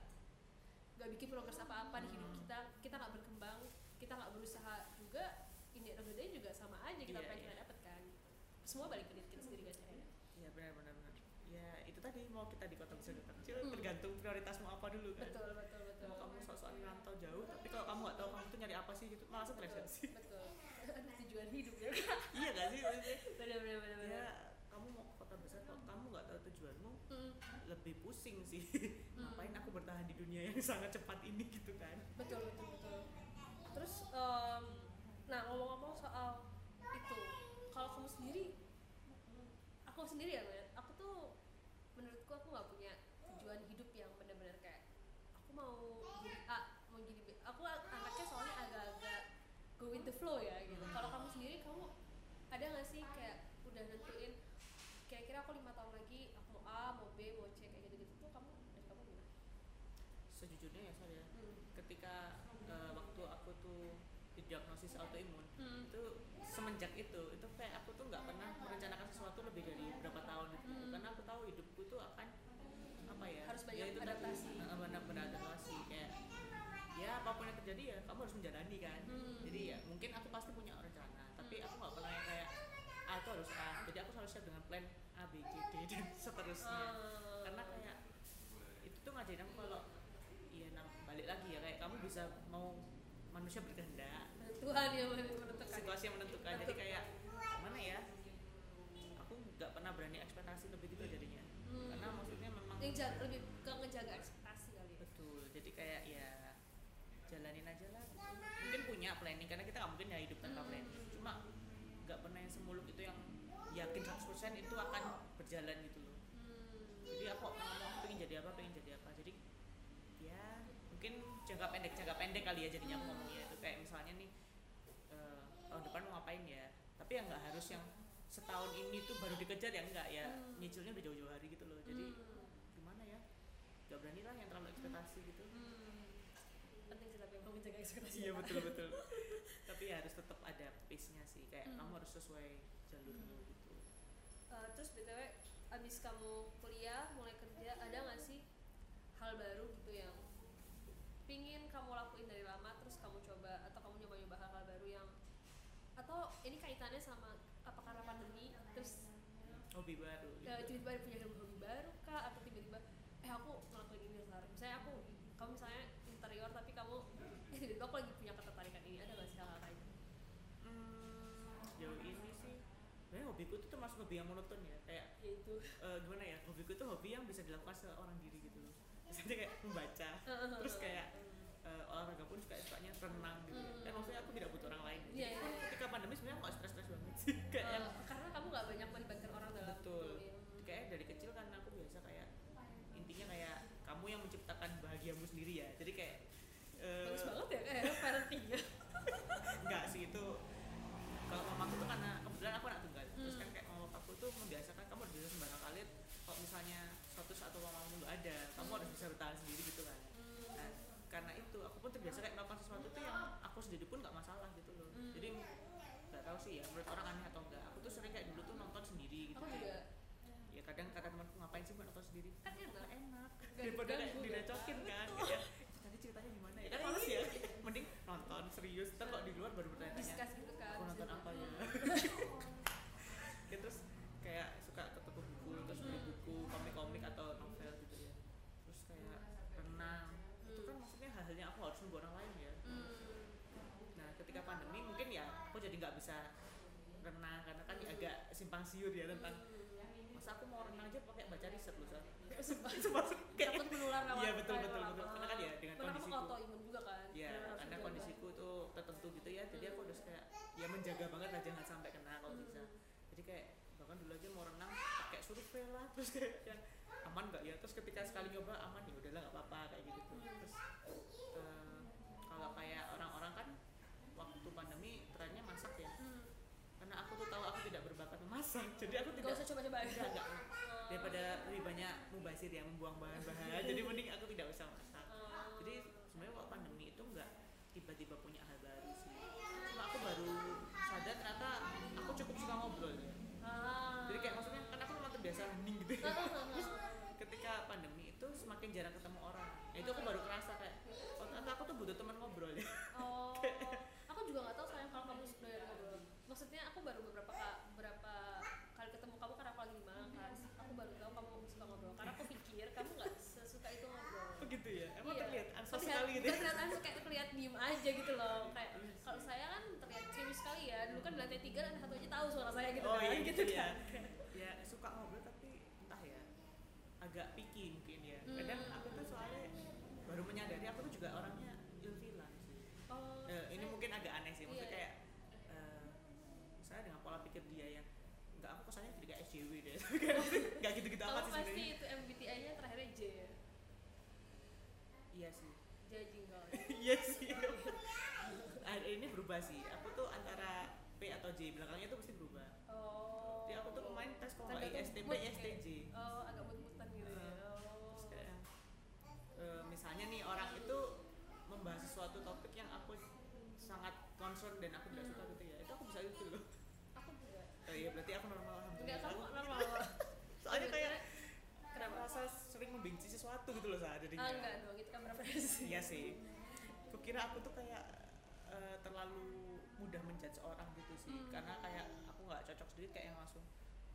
nggak bikin progres apa-apa di hidup Hmm. kita kita nggak berkembang kita nggak berusaha juga in the end of the juga sama aja kita apa yang iya. kita dapat kan. Semua balik ke diri kita sendiri kan ya? Iya benar benar benar. Ya itu tadi mau kita di kota besar kota kecil Hmm. tergantung prioritasmu apa dulu kan. Betul betul betul mau kamu sok-sokan rantau jauh tapi kalau kamu nggak tahu kamu tuh nyari apa sih gitu malah stres gak sih betul. Tujuan hidup ya. Iya gak sih benar benar benar ya kamu mau ke kota besar kalau kamu nggak tahu tujuanmu Hmm, lebih pusing sih. Hmm. ngapain aku bertahan di dunia yang sangat cepat ini gitu kan? Betul betul betul terus em, nah ngomong-ngomong soal itu kalau kamu sendiri aku sendiri ya aku tuh menurutku aku nggak punya tujuan hidup yang benar-benar kayak aku mau jadi A mau jadi B aku anaknya soalnya agak-agak go with the flow ya gitu kalau kamu sendiri kamu ada nggak sih kayak udah nentuin kira-kira aku lima tahun lagi aku mau A mau B mau C kayak gitu-gitu tuh kamu dari kamu gimana? sejujurnya ya saya Hmm. ketika eh, waktu aku tuh didiagnosis autoimun Hmm. itu semenjak itu itu kayak aku tuh nggak pernah merencanakan sesuatu lebih dari berapa tahun gitu Hmm. karena aku tahu hidupku tuh akan apa ya Harus banyak ya itu adaptasi. benar beradaptasi kayak ya apa pun yang terjadi ya kamu harus menjalani kan Hmm. jadi ya mungkin aku pasti punya rencana tapi aku nggak pernah yang kayak A itu harus A jadi aku selalu siap dengan plan A B C D dan seterusnya Ah. karena kayak itu tuh ngajarin aku kalau iya nah, balik lagi ya kayak kamu bisa mau manusia berkehendak Tuhan yang menentukan. Situasi yang menentukan. Jadi kayak mana ya? Aku nggak pernah berani ekspektasi lebih gitu jadinya. Hmm. karena maksudnya memang yang lebih ke ngejaga ekspektasi kali ya. Betul. Jadi kayak ya jalanin aja lah gitu. mungkin punya planning karena kita nggak mungkin ya hidup tanpa Hmm. planning. Cuma nggak pernah yang semuluk itu yang yakin 100% itu akan berjalan gitu loh. Hmm. jadi aku ngomong aku pengen jadi apa pengen jadi apa. Jadi ya mungkin jangka pendek jangka pendek kali ya jadinya aku ngomongnya. Itu kayak misalnya nih ngapain ya tapi ya nggak harus yang setahun ini tuh baru dikejar ya enggak ya Hmm. nyicilnya udah jauh-jauh hari gitu loh jadi Hmm. gimana ya nggak berani lah yang terlalu ekspektasi gitu Hmm. penting sih tapi emang menjaga ekspektasi iya betul betul tapi ya harus tetap ada pace nya sih kayak Hmm. kamu harus sesuai jalurmu Hmm. gitu Eh, terus btw abis kamu kuliah mulai kerja ada nggak sih hal baru gitu yang pingin kamu lakuin dari lama terus kamu coba atau kamu nyoba-nyoba hal-hal baru yang atau ini kaitannya sama apa karena pandemi terus hobi baru gitu. eh, tiba-tiba punya hobi baru kah atau tiba-tiba eh aku ngelakuin ini sekarang. Misalnya aku kamu misalnya interior tapi kamu eh tiba-tiba aku lagi punya ketertarikan ini ada nggak sih hal-hal kayak gitu? Hmm, jauh ini sih. Sebenarnya hobiku itu termasuk hobi yang monoton ya kayak yaitu eh, gimana ya hobiku itu hobi yang bisa dilakukan seorang diri gitu loh. Misalnya kayak membaca terus kayak eh, olahraga pun suka sukanya renang gitu Hmm. kan maksudnya aku tidak butuh orang lain Iya, iya, iya. ketika pandemi sebenarnya aku nggak stres-stres banget sih kayak yang Eh, karena kamu nggak banyak melibatkan orang dalam betul itu, kayak dari kecil kan aku biasa kayak intinya kayak kamu yang menciptakan bahagiamu sendiri ya jadi kayak eh, bagus banget ya kayak parentingnya enggak sih itu kalau mamaku tuh karena kebetulan aku anak tunggal terus Hmm. kan kayak mama papaku tuh membiasakan kamu harus bisa sembarang kali kalau misalnya suatu saat mamamu nggak ada kamu harus bisa bertahan sendiri gitu kan Hmm. nah, karena itu aku pun terbiasa kayak melakukan sesuatu tuh yang aku sendiri pun nggak masalah gitu loh Hmm. jadi nggak tahu sih ya menurut orang aneh atau enggak. Aku tuh sering kayak dulu tuh nonton sendiri gitu aku kayak juga ya kadang kata temanku ngapain sih mbak nonton sendiri? Kan enak enak. Daripada kayak simpang siur ya tentang masa aku mau renang aja pakai baca riset loh kayak takut menular lewat Iya, betul, betul, betul. Karena kan ya dengan Karena kondisiku. autoimun juga kan. Ya harus karena kondisiku tuh tertentu gitu ya. Jadi aku harus kayak ya menjaga banget lah jangan sampai kena kalau Hmm. bisa. Jadi kayak bahkan dulu aja mau renang pakai survei lah. Terus kayak yang aman nggak ya? Terus ketika sekali nyoba aman. Ya udahlah nggak apa-apa kayak gitu. Terus memasak jadi aku tidak usah coba-coba aja. Enggak, enggak. daripada lebih banyak mubazir ya membuang bahan-bahan. Jadi mending aku tidak usah masak. Jadi sebenarnya waktu pandemi itu enggak tiba-tiba punya hal baru sih. Cuma aku baru sadar ternyata aku cukup suka ngobrol. Ya. Ah. jadi kayak maksudnya kan aku memang terbiasa hening gitu ya. terus ketika pandemi itu semakin jarang ketemu orang. Nah, itu aku baru kerasa kayak oh ternyata aku tuh butuh teman ngobrol ya Oh, aku juga nggak tahu sayang kalau kamu sudah ngobrol. Maksudnya aku baru beberapa ka- beberapa kali ketemu kamu karena aku lagi di Malang kan. Aku baru tahu kamu suka ngobrol. gitu Biar kelihatan kayak terlihat diem aja gitu loh kayak kalau saya kan terlihat serius sekali ya dulu kan di lantai tiga dan satu aja tahu suara saya gitu oh kan iya gitu gitu ya kan ya suka ngobrol tapi entah ya agak picky mungkin ya kadang Hmm. aku tuh soalnya baru menyadari aku tuh juga orangnya ilfilan sih oh Eh, ini mungkin agak aneh sih maksudnya Iya. kayak eh, saya dengan pola pikir dia yang nggak aku kesannya jadi kayak SJW deh nggak gitu-gitu amat sih pasti itu MBTI-nya terakhirnya J ya iya sih iya sih Ah, ini berubah sih. Aku tuh antara P atau J belakangnya tuh pasti berubah. Oh. Jadi aku tuh kemarin tes kalau nggak ISTP ya? ISTJ oh agak mut-mutan gitu ya. Terus oh. Kayak, eh, misalnya nih orang itu membahas sesuatu topik yang aku sangat concern dan aku tidak suka gitu ya itu aku bisa itu loh. Aku enggak oh iya berarti aku normal enggak alhamdulillah kamu Aku- normal. Soalnya kayak kenapa merasa sering membenci sesuatu gitu loh saat jadinya. Ah enggak dong itu kan preferensi iya sih. Aku kira aku tuh kayak terlalu mudah menjudge orang gitu sih. Hmm. karena kayak aku nggak cocok sedikit kayak yang langsung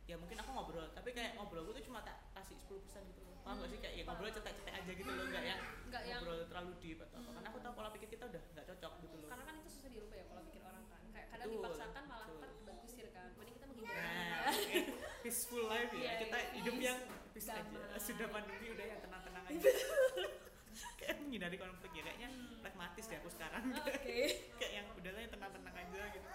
ya mungkin aku ngobrol tapi kayak ngobrol gue tuh cuma tak kasih 10% gitu loh. Paham gak sih? Kayak ya Hmm, ngobrol cetek-cetek aja gitu loh nggak yang enggak yang ngobrol terlalu deep atau apa. Hmm. karena aku tahu pola pikir kita udah nggak cocok gitu loh. Karena kan itu susah dirubah ya kalau pikir orang kan. Kayak kadang Betul, dipaksakan malah betul. ntar berkusir kan. Mending kita menghindari nah oke. peaceful life ya. Iya, kita iya. hidup yang peace aja. Sudah pandemi udah yang tenang-tenang aja menghindari konflik ya. Kayaknya pragmatis deh aku sekarang. Oke. Kayak yang udahlah yang tenang-tenang aja gitu.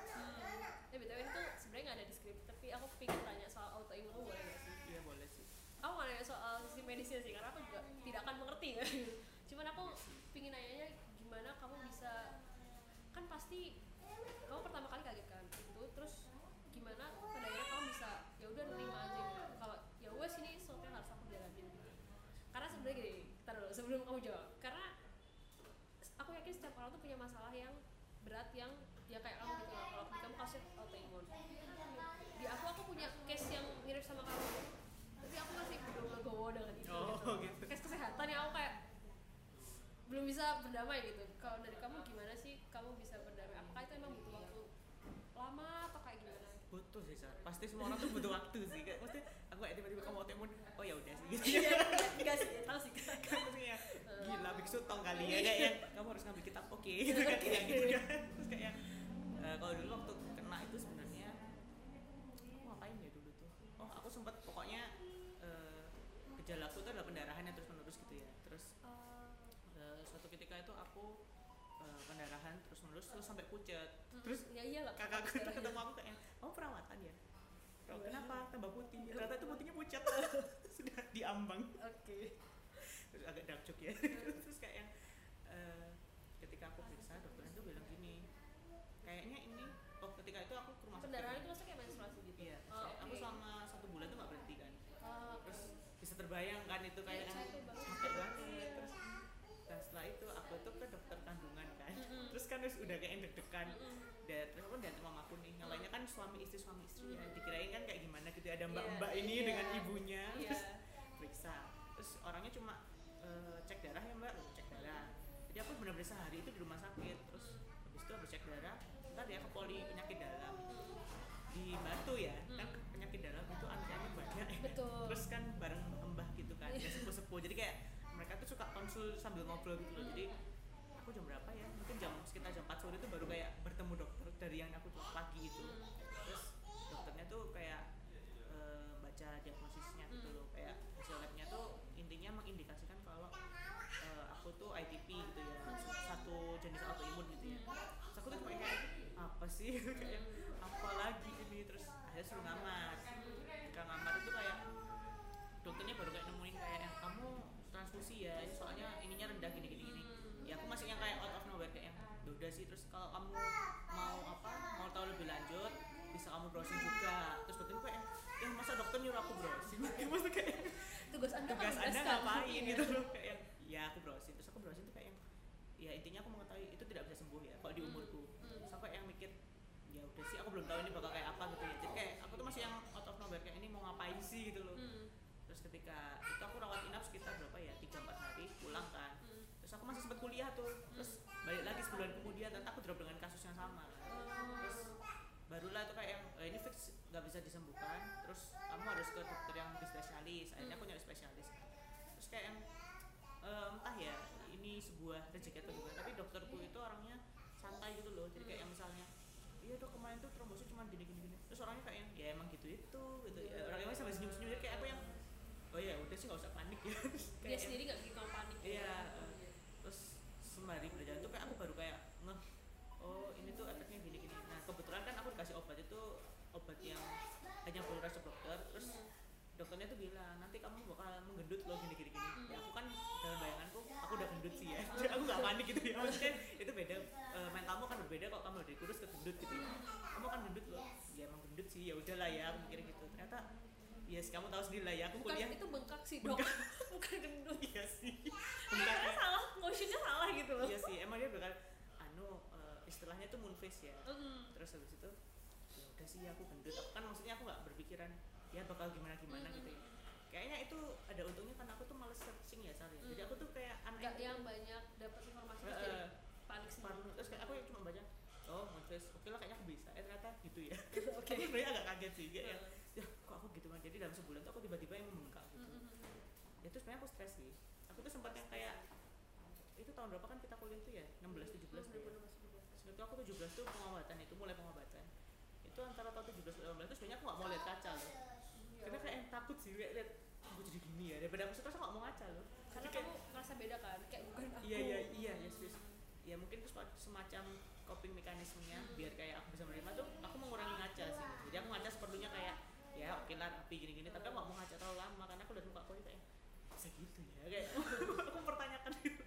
Ya btw itu sebenarnya nggak ada di skrip tapi aku pengen tanya soal autoimun boleh nggak sih? Iya boleh sih. Aku mau nanya soal sisi medisnya sih karena aku juga tidak akan mengerti ya aku pingin nanyanya gimana kamu bisa kan pasti kamu pertama kali kaget kan itu terus gimana pada akhirnya kamu bisa ya udah nerima aja gitu kalau ya wes ini sesuatu yang harus aku jalanin gitu karena sebenarnya gini ntar dulu sebelum kamu jawab karena aku yakin setiap orang tuh punya masalah yang berat yang ya kayak kamu gitu loh kalau kamu kasusnya autoimun di aku aku punya case yang mirip sama kamu tapi aku masih belum legowo dengan itu Oh, gitu. gitu. case kesehatan yang aku kayak belum bisa berdamai gitu. Kalau dari kamu gimana sih? Kamu bisa berdamai apakah itu emang butuh waktu lama atau kayak gimana? Butuh sih Sar. pasti semua orang tuh butuh waktu sih kayak mesti aku kayak tiba-tiba kamu autoimun oh ya udah sih. Gitu iya enggak sih tahu sih. Kan mesti ya gila biksu tong kali ya kayak yang kamu harus ngambil kitab oke gitu kan. Kayak gitu kan. Terus kayak eh, kalau dulu waktu terus sampai pucat terus ya iyalah kakakku tuh ketemu aku kayak kamu perawatan ya? Bro, kenapa? Tambah putih. Ternyata itu putihnya pucat. Sudah diambang. Oke. Terus agak dark joke ya. Terus kayak yang eh, ketika aku periksa dokternya tuh bilang gini kayaknya ini oh ketika itu aku ke rumah sakit. Pendarahan itu maksudnya kayak menstruasi gitu? Iya. Oh, saya- aku selama satu bulan tuh gak berhenti kan. Oh, oke. terus bisa terbayang kan itu kayak Iya, terus kan udah kayak deg-degan. Dan terus aku dan mamaku nih yang lainnya kan suami istri suami istri ya. Dikirain kan kayak gimana gitu ada mbak-mbak Iya, ini iya. dengan ibunya. Iya. Terus periksa. Terus orangnya cuma eh, cek darah ya mbak. Cek darah. Jadi aku benar-benar sehari itu di rumah sakit. Terus habis itu habis cek darah ntar dia ke poli penyakit dalam. Di Batu ya kan penyakit dalam itu antriannya banyak. Ya. betul. Terus kan bareng mbah gitu kan Iya. ya sepuh-sepuh. Jadi kayak mereka tuh suka konsul sambil ngobrol gitu loh. Jadi aku jam berapa ya mungkin jam sekitar jam 4 sore itu baru kayak bertemu dokter dari yang aku tuh pagi itu Hmm. terus dokternya tuh kayak eh, baca diagnosisnya gitu Hmm. loh kayak hasil labnya tuh intinya mengindikasikan kalau eh, aku tuh ITP gitu ya satu jenis autoimun gitu ya. Terus aku tuh cuma kayak apa sih? Kayak apa lagi ini? Terus akhirnya suruh ngamar. Ketika ngamar itu kayak dokternya baru kayak nemuin kayak yang kamu transfusi ya ini soalnya ininya rendah gini gini gini. Ya aku masih yang kayak out of nowhere kayak yang "Ya udah sih terus kalau kamu mau apa mau tahu lebih lanjut bisa kamu browsing juga terus dokternya kayak ya masa dokter nyuruh aku browsing. Maksudnya kayak tugas anda tugas anda ngapain Iya. gitu loh kayak yang, ya aku browsing. Terus aku browsing tuh kayak yang ya intinya aku mengetahui itu tidak bisa sembuh ya kalau di umurku. Hmm. terus aku kayak yang mikir ya udah sih aku belum tahu ini bakal kayak apa gitu ya. Jadi kayak aku tuh masih yang out of nowhere kayak ini mau ngapain sih gitu loh kayak yang "Eh, entah ya ini sebuah rezeki atau gimana tapi dokterku itu orangnya santai gitu loh. Jadi kayak yang misalnya iya dok kemarin tuh trombosit cuma gini gini gini. Terus orangnya kayak yang ya emang gitu itu gitu. Ya orangnya sampai senyum senyum jadi kayak aku yang oh ya udah sih nggak usah panik ya dia sendiri nggak kamu panik ya? Iya, eh, terus sembari berjalan tuh kayak aku baru kayak ngeh oh ini tuh efeknya gini gini. Nah kebetulan kan aku dikasih obat itu obat yang hanya boleh resep dokter terus dokternya tuh bilang nanti kamu bakal menggendut loh gini gini gini. Ya aku kan dalam bayanganku aku udah gendut sih ya. Jadi aku nggak panik gitu ya maksudnya itu beda eh, mentalmu kan berbeda kok kamu dari kurus ke gendut gitu. Ya kamu kan gendut loh. Ya emang gendut sih ya udahlah ya aku mikirnya gitu. Ternyata yes kamu tahu sendiri lah ya aku bukan kuliah itu bengkak sih dok. Bukan gendut. Iya sih. Karena Bukan, salah motionnya salah gitu loh. Iya sih emang dia bakal anu eh, istilahnya tuh moon face ya. Mm. terus habis itu ya udah sih aku gendut. Aku kan maksudnya aku nggak berpikiran ya bakal gimana gimana Mm, gitu ya. Kayaknya itu ada untungnya karena aku tuh males searching ya Sar ya. jadi aku tuh kayak anak nggak yang banyak dapat informasi terus jadi eh, panik. Terus kayak aku cuma baca oh face oke lah kayaknya aku bisa. Eh ternyata gitu ya. Oke. Aku sebenarnya agak kaget sih kayak Heeh. ya kok aku gitu kan jadi dalam sebulan tuh aku tiba-tiba yang membengkak gitu. Mm, mm, mm. ya terus sebenarnya aku stres sih. Aku tuh sempat yang kayak itu tahun berapa kan kita kuliah tuh ya? 16 17 tuh ya? itu aku 17 tuh pengobatan itu mulai pengobatan. Itu antara tahun 17 dan 18 itu sebenarnya aku gak mau lihat kaca loh karena kayak yang takut sih kayak lihat aku jadi gini ya daripada aku stres aku gak mau ngaca loh. Karena Jadi kayak- kamu merasa beda kan kayak bukan aku. Iya iya iya ya serius ya mungkin itu semacam coping mekanismenya biar kayak aku bisa menerima tuh aku mengurangi ngaca sih. Jadi aku ngaca seperlunya kayak ya oke lah rapi gini-gini tapi aku gak mau ngaca terlalu lama karena aku lihat muka aku kayak bisa gitu ya kayak aku mempertanyakan gitu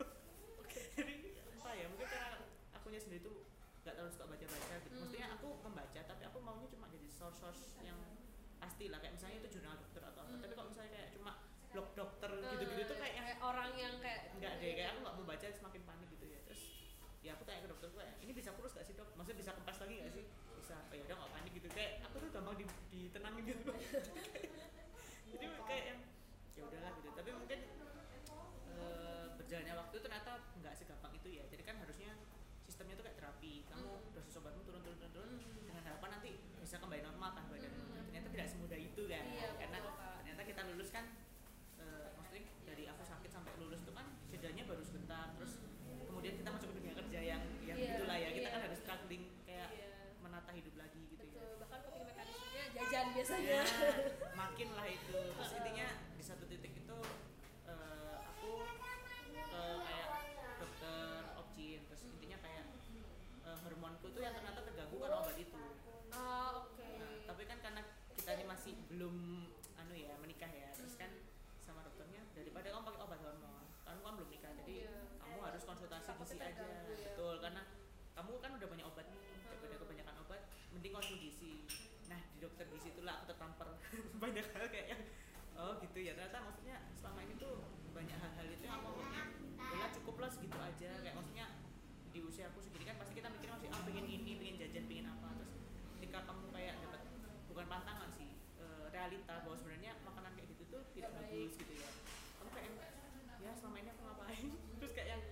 jadi entah ya mungkin karena akunya sendiri tuh gak terlalu suka baca-baca gitu. Maksudnya aku membaca tapi aku maunya cuma jadi source-source yang pasti lah. Kayak misalnya itu jurnal tapi kalau misalnya kayak cuma blog dokter gitu-gitu tuh kayak yang orang yang kayak enggak deh kayak aku nggak mau baca semakin panik gitu ya. Terus ya aku tanya ke dokter gue ini bisa kurus gak sih dok? Maksudnya bisa kempas lagi gak sih? Bisa oh ya udah nggak panik gitu. Kayak aku tuh gampang di, ditenangin gitu. Jadi kayak yang ya udahlah gitu. Tapi mungkin eh, berjalannya waktu ternyata nggak segampang itu ya. Jadi kan harusnya sistemnya tuh kayak terapi. Kamu Hmm. dosis obatmu turun turun turun, turun. Hmm. dengan harapan nanti bisa kembali normal kan badanmu Hmm. ternyata tidak semudah itu kan Iya, karena betul, Kak. ternyata kita lulus kan eh, maksudnya dari aku sakit sampai lulus itu kan jedanya baru sebentar terus kemudian kita masuk ke dunia kerja yang yang Iya, gitulah ya kita iya. kan harus struggling kayak Iya, menata hidup lagi gitu ya betul bahkan coping mekanismenya jajan biasanya ya makin lah itu terus intinya di satu titik itu eh, aku ke kayak dokter opjin terus intinya kayak eh, tuh yang ternyata terganggu karena obat itu. Ah oke. Nah, tapi kan karena kita ini masih belum anu ya menikah ya terus kan sama dokternya daripada kamu pakai obat hormon kamu kan belum nikah jadi Iya. kamu harus konsultasi gizi aja. ya. betul karena kamu kan udah banyak obat nih daripada kebanyakan obat mending konsul gizi. Nah di dokter gizi itulah aku tertampar. Banyak hal kayak yang oh gitu ya. Ternyata maksudnya selama ini tuh banyak hal-hal itu yang aku anggapnya udah cukup lah segitu aja. Kayak maksudnya di usia aku segini kan pasti kita mikir masih ah pengen ini pengen jajan pengen apa terus ketika kamu kayak dapat bukan pantangan sih eh, realita bahwa sebenarnya makanan kayak gitu tuh tidak bagus gitu ya kamu kayak yang, ya selama ini aku ngapain terus kayak yang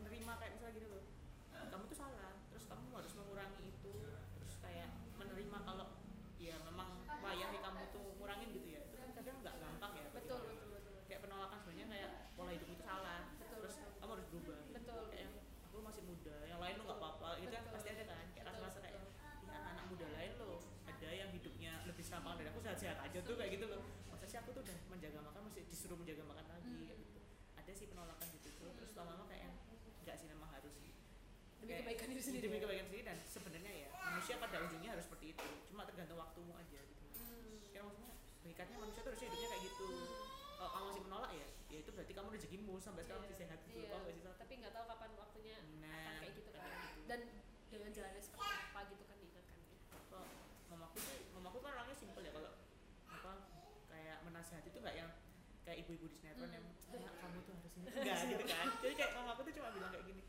nerima kayak misalnya gini loh kamu tuh salah terus kamu harus mengurangi itu terus kayak menerima kalau ya memang wayahe kamu tuh ngurangin gitu ya itu kan kadang nggak gampang ya bagi betul orang. betul betul kayak penolakan sebenarnya kayak pola hidup itu salah Betul, terus betul. kamu harus berubah Betul. kayak yang aku masih muda yang lain lo nggak apa-apa itu kan Betul. pasti ada kan kayak Betul, rasa-rasa kayak betul. ya anak muda lain loh ada yang hidupnya lebih serampangan dari aku sehat-sehat aja tuh kayak gitu loh. Masa sih aku tuh udah menjaga makan masih disuruh menjaga makan lagi Hmm. kayak gitu. Ada sih penolakan gitu tuh. Terus lama-lama kayak yang enggak sih memang harus sih. Demi kebaikan diri sendiri. demi kebaikan sendiri dan sebenarnya ya manusia pada ujungnya harus seperti itu. Cuma tergantung waktumu aja gitu. Hmm. ya maksudnya hakikatnya manusia tuh harusnya hidupnya kayak gitu. Kalau kamu masih menolak ya ya itu berarti kamu rezekimu sampai sekarang masih sehat gitu Iya, paham gak sih Sal? tapi nggak tahu kapan waktunya nah. akan kayak gitu kan. Gitu. dan dengan jalannya seperti apa gitu kan diingatkan ya Kalau mamaku tuh mamaku kan orangnya simpel ya kalau apa kayak menasihati itu nggak yang kayak ibu-ibu di sinetron Hmm. yang "Nak, kamu tuh harus ini enggak gitu kan. Jadi kayak mamaku tuh cuma bilang kayak gini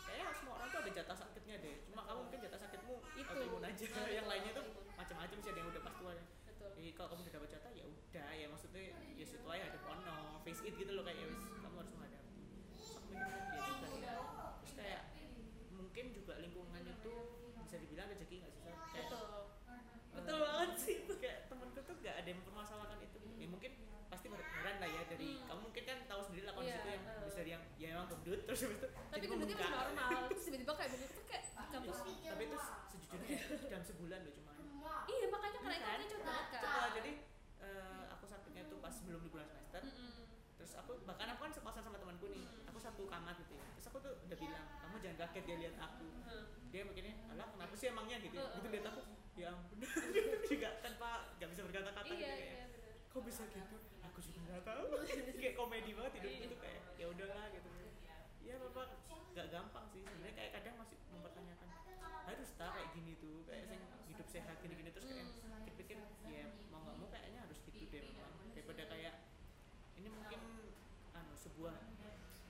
kayaknya semua orang tuh ada jatah sakitnya deh. Cuma kamu mungkin jatah sakitmu Itu. autoimun aja. Ah, yang lainnya tuh macam-macam sih ada yang udah pas tuanya betul. Jadi kalau kamu udah dapat jatah ya udah. Ya maksudnya ya situ aja ada ono face it gitu loh kayak ya wis, kamu harus menghadapi Terus aku mikir ya juga ya terus kayak mungkin juga lingkungan itu bisa dibilang rezeki nggak sih Sar? kayak betul eh, betul banget sih kayak temenku tuh gak ada yang mempermasalahkan itu ya mungkin pasti heran lah ya dari Hmm. kamu mungkin kan tahu sendiri lah kondisi Iya, itu yang eh. bisa yang ya memang gendut terus habis itu tapi gendutnya masih normal terus tiba-tiba kayak begitu kayak di kampus tapi itu sejujurnya dalam sebulan loh cuma iya makanya karena itu Kan? banget kan jadi eh, aku sakitnya tuh pas sebelum liburan semester Mm-mm. terus aku bahkan aku kan sekosan sama temanku nih aku satu kamar gitu ya. Terus aku tuh udah bilang kamu jangan kaget dia lihat aku. Dia mikirnya alah kenapa sih emangnya? Gitu Hmm. gitu lihat aku ya ampun. Juga tanpa nggak bisa berkata-kata iya gitu iya kayak benar kok bisa gitu? Aku juga nggak tahu. Kayak komedi banget hidup Iya. itu kayak ya udahlah gitu. ya nggak gampang sih. Sebenarnya kayak kadang masih mempertanyakan harus tak kayak gini tuh kayak sing hidup sehat gini-gini. Terus kayak Hmm. pikir ya mau nggak mau kayaknya harus gitu deh memang daripada kayak ini mungkin anu sebuah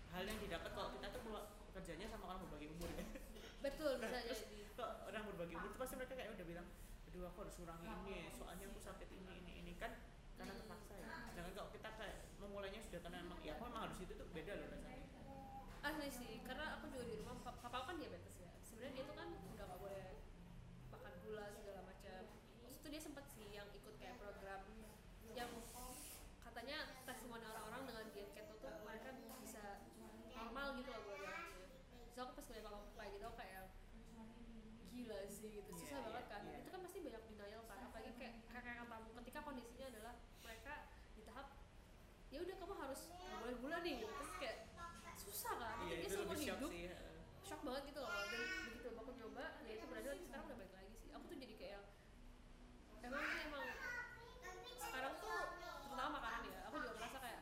hal yang didapat kalau kita tuh keluar kerjanya sama orang berbagi umur ya. Betul bisa Nah, terus jadi. kok orang berbagi umur tuh pasti mereka kayak udah bilang aduh aku harus kurangi ini ya, soalnya aku sakit ini ini ini. Kan karena terpaksa ya. Sedangkan kalau kita kayak memulainya sudah karena emang ya aku emang harus itu tuh beda loh rasanya asli sih karena aku juga di rumah pap- papa aku kan diabetes ya sebenarnya dia tuh kan udah gak boleh makan gula segala macam waktu itu dia sempat sih yang ikut kayak program yang katanya testimoni orang-orang dengan diet keto tuh mereka bisa normal gitu loh gue bilangnya so aku pas ngeliat papa aku kayak gitu aku kayak gila sih gitu susah Iya, banget iya, kan iya. itu kan pasti banyak denial kan apalagi kayak kakak katamu ketika kondisinya adalah mereka di tahap ya udah kamu harus nggak boleh gula nih gitu terus kayak susah kan iya dia itu seumur lebih shock hidup sih ya. shock banget gitu loh dan begitu aku nyoba ya itu berarti lagi sekarang udah balik lagi sih aku tuh jadi kayak emang ini emang sekarang tuh terutama makanan ya aku juga merasa kayak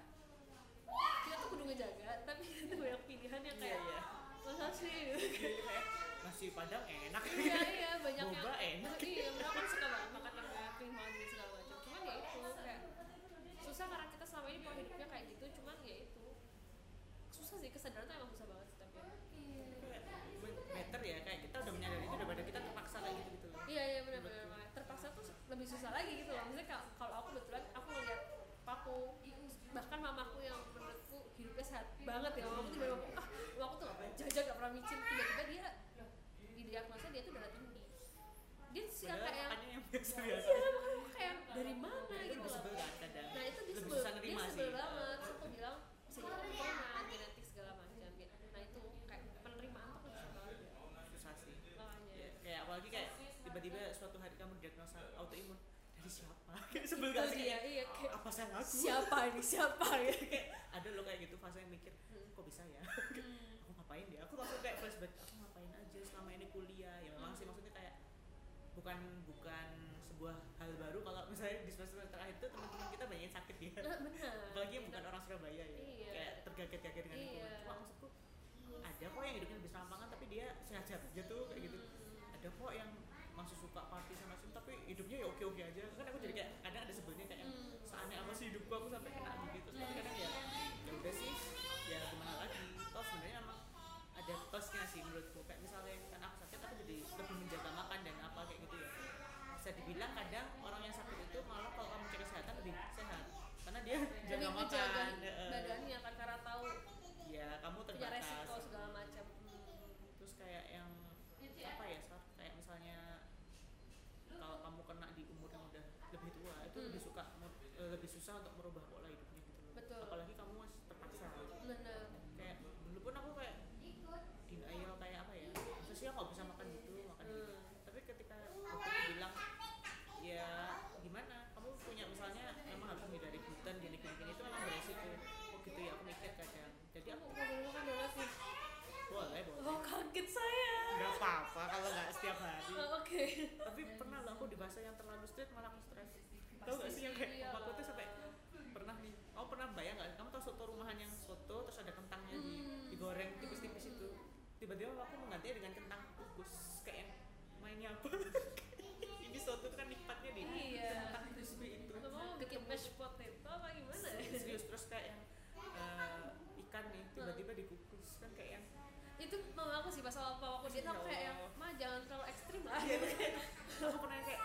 kita tuh kudu ngejaga tapi itu banyak pilihan yang iya kayak iya masa sih gitu. Iya, kayak nasi padang enak iya iya banyak yang boba enak iya mereka kan suka banget makan yang kayak clean banget gitu segala macam cuman ya itu kayak susah karena kita selama ini pola hidupnya kayak gitu cuman ya itu susah sih kesadaran tuh emang susah banget sih tapi kayak better ya kayak kita udah menyadari itu daripada kita terpaksa kayak gitu gitu loh iya iya benar benar makanya terpaksa tuh lebih susah lagi gitu loh. Maksudnya kalau aku kebetulan aku ngeliat papaku bahkan mamaku yang menurutku hidupnya sehat banget ya. Mamaku tuh memang ah mamaku tuh gak pernah jajan gak pernah micin. Tiba-tiba dia di diagnosa dia tuh darah tinggi. Dia sih kayak yang biasa-biasa. iya makanya aku kayak dari mana itu gitu lebih loh sebel kan kadang nah itu dia lebih sebel susah dia nerima sebel sih banget terus aku bilang bisa jadi keturunan genetik segala macam ya nah itu kayak penerimaan tuh kan susah banget susah sih makanya Ya, kayak apalagi kayak tiba-tiba suatu hari kamu diagnosa autoimun? Dari siapa? Kayak sebel gak Itu sih? dia, iya kayak apa sayang aku siapa ini? Siapa ya kayak ada loh kayak gitu fase yang mikir Hmm. kok bisa ya? Hmm. aku ngapain dia aku langsung kayak flashback aku ngapain aja selama ini kuliah? Ya memang sih maksudnya kayak bukan bukan sebuah hal baru. Kalau misalnya di semester terakhir itu teman-teman kita banyak yang sakit ya. Nah, benar. Apalagi yang bukan orang Surabaya ya. Iya. kayak tergaget-gaget dengan Iya. lingkungan. Cuma maksudku ada kok yang hidupnya lebih serampangan tapi dia sehat-sehat aja tuh kayak gitu. Ada kok yang masih suka party sama sini tapi hidupnya ya oke-oke aja. Kan aku jadi kayak kadang ada sebelnya kayak Hmm. seaneh apa sih hidupku aku sampai kena gitu. Tapi kadang ya ya udah sih ya gimana lagi. Toh sebenarnya emang ada plusnya sih menurutku. Kayak misalnya kan aku sakit aku jadi lebih menjaga makan dan apa kayak gitu ya. Bisa dibilang kadang orang yang sakit itu malah kalau kamu cek kesehatan lebih sehat. Karena dia jaga makan. badannya kan karena tahu ya kamu terbatas resiko segala macam Hmm. terus kayak yang apa ya Sar? kayak misalnya kalau kamu kena di umur yang udah itu Hmm. lebih suka eh, lebih susah untuk merubah pola hidupnya gitu Betul. apalagi kamu masih terpaksa. Benar kayak dulu pun aku kayak denial kayak apa ya sih aku nggak bisa makan gitu makan gitu. Hmm. tapi ketika dokter bilang ya gimana? Kamu punya misalnya memang harus menghindari gluten gini gini gini itu memang beresiko oh gitu ya aku mikir kadang. Jadi aku boleh makan donat nih boleh boleh. Oh kaget saya. Nggak apa-apa kalau nggak setiap hari. Oh, oke. Tapi pernah lah aku di bahasa yang terlalu straight malah aku stres tau gak sih yang kayak Iya aku tuh sampai pernah nih kamu pernah bayang nggak? Kamu tau soto rumahan yang soto terus ada kentangnya di Hmm. digoreng tipis-tipis itu. Tiba-tiba aku menggantinya dengan kentang kukus kayak yang mainnya apa? Ini soto tuh kan nikmatnya di Iya. kentang crispy itu. Kamu bikin mashed potato apa gimana? Ya serius terus kayak yang eh, ikan nih tiba-tiba dikukus kan kayak yang itu mama aku sih pas awal aku diet Ya aku kayak yang mah jangan terlalu ekstrim lah. Iya, aku pernah kayak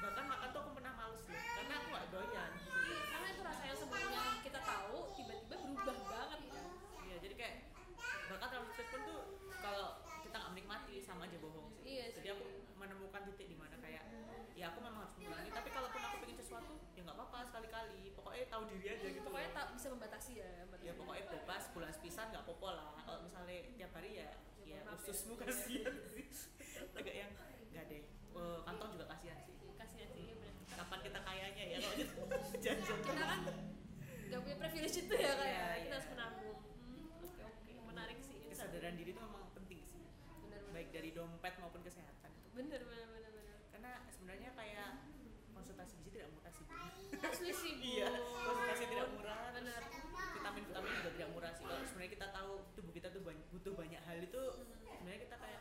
bahkan makan tuh aku pernah males loh karena aku nggak doyan gitu Iya, karena itu rasa yang sebelumnya kita tahu tiba-tiba berubah banget kan Iya, jadi kayak bahkan terlalu strict pun tuh kalau kita nggak menikmati sama aja bohong sih. Iya Jadi sih. aku menemukan titik di mana kayak ya aku memang harus mengulangi, tapi kalaupun aku pengen sesuatu ya nggak apa-apa sekali-kali. Pokoknya tahu diri aja gitu. pokoknya tak bisa membatasi ya ya berarti. ya pokoknya bebas bulan sepisan nggak popo lah. Kalau misalnya tiap hari ya ya Maaf ya. ususmu kasihan sih. Agak yang nggak deh. Eh, kantong juga kasihan sih. Kasihan sih ya kapan kita kayanya ya kalau gitu. Jajan kita kan nggak punya privilege itu ya kayak Iya, kita iya. harus menabung Hmm, oke oke. Menarik sih kesadaran diri itu memang penting sih. Bener bener. Baik dari dompet maupun kesehatan bener bener karena sebenarnya kayak konsultasi gizi tidak murah sih Bu. asli sih bu iya konsultasi tidak murah terus bener vitamin vitamin juga tidak murah sih kalau sebenarnya kita tahu tubuh kita tuh banyak, butuh banyak hal itu sebenarnya kita kayak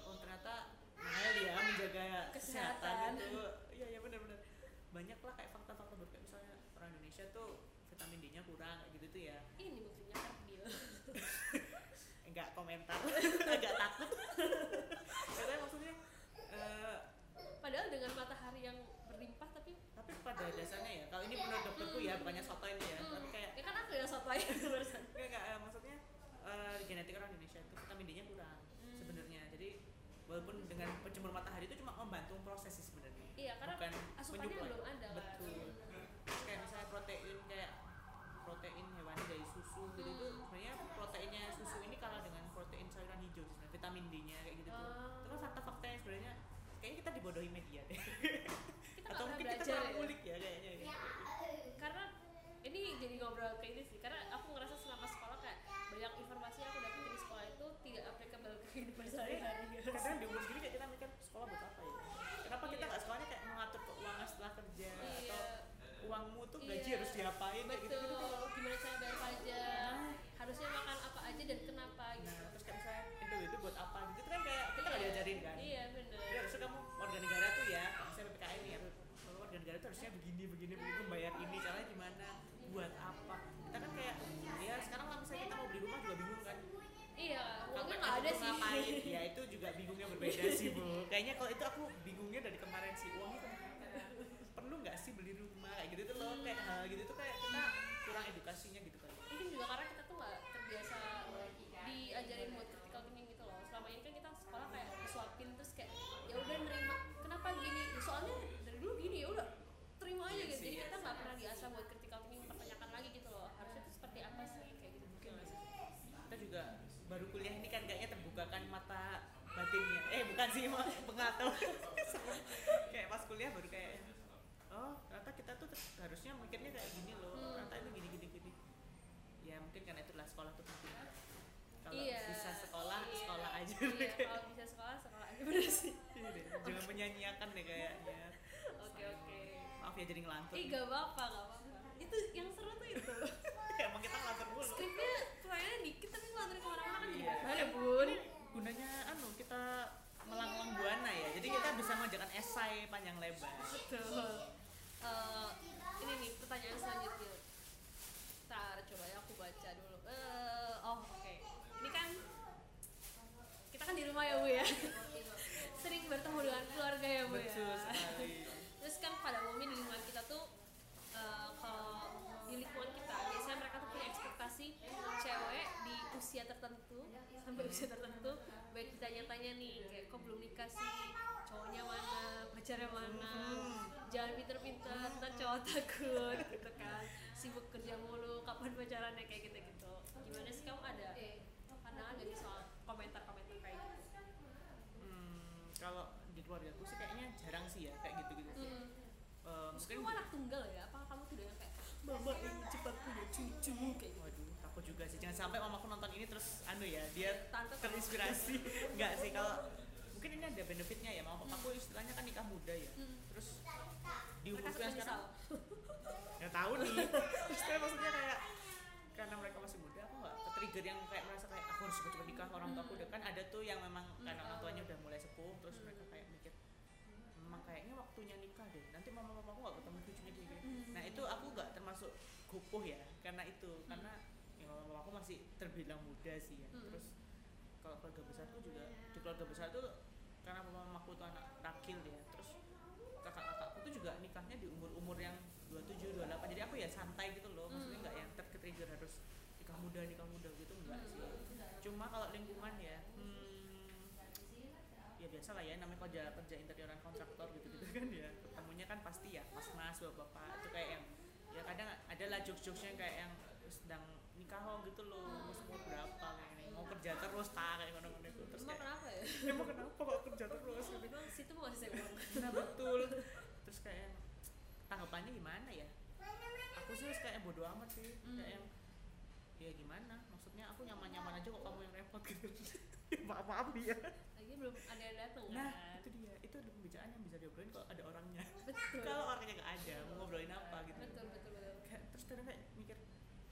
oh ternyata mahal ya menjaga kesehatan, Kesehatan. itu iya iya benar benar. Banyak lah kayak fakta-fakta baru. Kayak misalnya orang Indonesia tuh vitamin D-nya kurang kayak gitu tuh ya. Ini buktinya kardil enggak komentar. Agak takut. Karena maksudnya eh, padahal dengan matahari yang berlimpah tapi tapi pada dasarnya ya kalau ini menurut dokterku ya bukannya soto ini ya hmm, tapi kayak ya kan aku yang sotoy. Barusan Enggak, enggak, eh, maksudnya eh, genetik orang Indonesia itu vitamin D-nya kurang Hmm. sebenarnya. Jadi walaupun dengan penjemur matahari itu cuma membantu proses sih sebenarnya. iya karena Bukan asupannya belum ada. Kan Betul. Terus kayak misalnya protein kayak protein hewani dari susu gitu itu Hmm. sebenarnya proteinnya susu ini kalah dengan protein sayuran hijau sih sebenarnya vitamin D-nya kayak gitu tuh. Oh. Itu kan fakta-fakta yang sebenarnya kayaknya kita dibodohi media deh. kita Atau nggak mungkin pernah kita belajar kurang ya ulik ya kayaknya. ya. karena ini jadi ngobrol kayak ini sih karena aku ngerasa selama sekolah kayak banyak informasi yang aku dapat di sekolah itu tidak applicable ke kehidupan sehari-hari kadang di umur segini kayak kita mikir sekolah buat apa ya kenapa kita Iya. nggak sekolahnya kayak mengatur keuangan setelah kerja iya atau uangmu tuh gaji Iya. harus diapain kayak gitu gitu betul gimana cara bayar pajak harusnya makan apa aja dan kenapa gitu nah terus kayak misalnya itu itu buat apa gitu itu kan kayak kita nggak Iya. diajarin kan iya bener jadi harusnya kamu warga negara tuh ya misalnya ppkm ya kalau tuh harusnya begini begini begini membayar ini caranya gimana buat apa? Kita kan kayak ya sekarang lah misalnya kita mau beli rumah juga bingung kan? Iya uangnya nggak ada itu sih. ngapain? Ya itu juga bingungnya berbeda sih bu. Kayaknya kalau itu aku bingungnya dari kemarin sih. Uangnya ke mana perlu nggak sih beli rumah? Kayak gitu tuh loh kayak hal gitu tuh kayak kita kurang edukasinya gitu kan. Mungkin juga karena kita tuh nggak terbiasa diajarin buat critical thinking gitu loh selama ini kan kita sekolah kayak disuapin terus kayak ya udah nerima kenapa gini Ya, soalnya dari dulu gini ya udah terima aja Iya gitu sih, jadi iya kita sih. nggak pernah diasah buat critical thinking pertanyakan lagi gitu loh harusnya tuh seperti apa sih kayak gitu mungkin Mungkin masih. kita juga baru kuliah ini kan kayaknya terbukakan mata batinnya eh bukan sih pengetahuan kayak pas kuliah baru kayak oh ternyata kita tuh harusnya mikirnya kayak gini loh Hmm. ternyata itu gini gini gini. Ya mungkin karena itulah sekolah tuh penting. Kalau Iya, bisa sekolah iya, sekolah aja. Iya kalau bisa sekolah sekolah aja bener sih. Iya jangan menyanyiakan deh kayaknya. Oke oke. Maaf ya jadi ngelantur. Ih gak apa-apa gak apa-apa. Itu yang seru tuh itu. Emang kita ngelantur mulu. Skripnya pertanyaannya dikit tapi ngelantur ke mana-mana kan Iya. gimana bun gunanya anu kita melanglang buana ya jadi kita bisa mengerjakan esai panjang lebar Betul. Eh, ini nih pertanyaan selanjutnya. Ntar coba ya aku baca dulu. Eh, oh oke. Ini kan kita kan di rumah ya bu ya. Sering bertemu dengan keluarga ya bu betul ya. sekali Terus kan pada umumnya di lingkungan kita tuh eh, kalau di lingkungan kita biasanya mereka tuh punya ekspektasi cewek di usia tertentu sampai usia tertentu baik ditanya-tanya nih kayak kok belum nikah sih? Cowoknya mana? Pacarnya mana? Jangan pinter-pinter ntar cowok takut gitu kan. Sibuk kerja mulu kapan pacarannya? Kayak gitu-gitu. Gimana sih? Kamu ada pandangan dari soal komentar-komentar kayak gitu? Hmm, kalau di keluarga aku sih kayaknya jarang sih ya kayak gitu gitu hmm. Eh, Terus mungkin kamu anak tunggal ya? Apa kamu tuh udah yang kayak Mama ingin cepat punya cucu kayak gitu? Jangan sampai mamaku nonton ini terus anu ya dia Tante terinspirasi. Enggak sih kalau mungkin ini ada benefitnya ya mama papaku istilahnya kan nikah muda ya. Hmm. terus di menyesal. sekarang ya tahu nih. Kayak maksudnya kayak karena mereka masih muda aku nggak trigger yang kayak merasa kayak aku harus cepet-cepet nikah orang tua aku. Udah kan ada tuh yang memang karena orang tuanya udah mulai sepuh terus mereka kayak mikir memang kayaknya waktunya nikah deh. Nanti mama papaku nggak ketemu cucunya gini. Nah itu aku nggak termasuk kupuh ya karena itu. Karena mama papaku masih terbilang muda sih ya. Hmm. terus kalau keluarga besarku juga di keluarga besar tuh karena papa mamaku tuh anak rakil ya terus kakak-kakakku tuh juga nikahnya di umur-umur yang 27, 28 jadi aku ya santai gitu loh. Maksudnya Hmm. nggak yang tertrigger harus nikah muda nikah muda gitu enggak sih. Cuma kalau lingkungan ya hmm, ya biasa lah ya namanya kerja kerja interioran kontraktor gitu gitu kan ya. Ketemunya kan pasti ya mas mas bapak bapak itu kayak yang ya kadang ada lah jokes jokesnya kayak yang sedang nikah lo gitu loh mau umur berapa ini mau kerja terus tak kayak ngono-ngono itu. Terus Emang kayak kenapa ya? emang kenapa kok kerja terus? Gitu Emang situ saya uang nah betul. Terus kayak tanggapannya gimana ya? Aku sih kayak bodoh amat sih. Hmm. kayak ya gimana? Maksudnya aku nyaman-nyaman aja kok kamu yang repot gitu. Maaf maaf ya Lagi belum ada yang dateng nah kan? itu dia. Itu ada pembicaraan yang bisa diobrolin kalau ada orangnya. Betul. Kalau orangnya nggak ada mau ngobrolin apa gitu. Betul, betul, betul. Kayak terus kadang kayak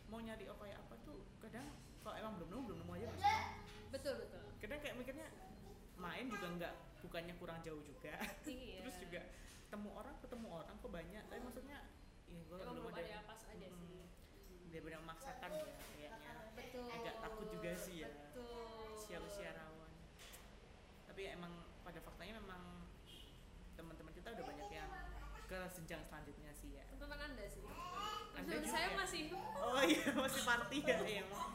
mau nyari apa ya apa tuh kadang kalau emang belum nemu belum nemu aja sih? Betul, betul. Kadang kayak mikirnya main juga nggak bukannya kurang jauh juga. Iya. Terus juga ketemu orang ketemu orang kok banyak. Tapi maksudnya ya gue belum belum ada ada yang pas aja Mm, sih. Dia benar memaksakan ya kayaknya. Betul. Agak takut juga sih ya. Betul. Rawan tapi ya emang pada faktanya memang teman-teman kita udah banyak yang ke jenjang selanjutnya sih ya. Teman anda sih Anda juga. saya masih oh iya masih party ya iya. Emang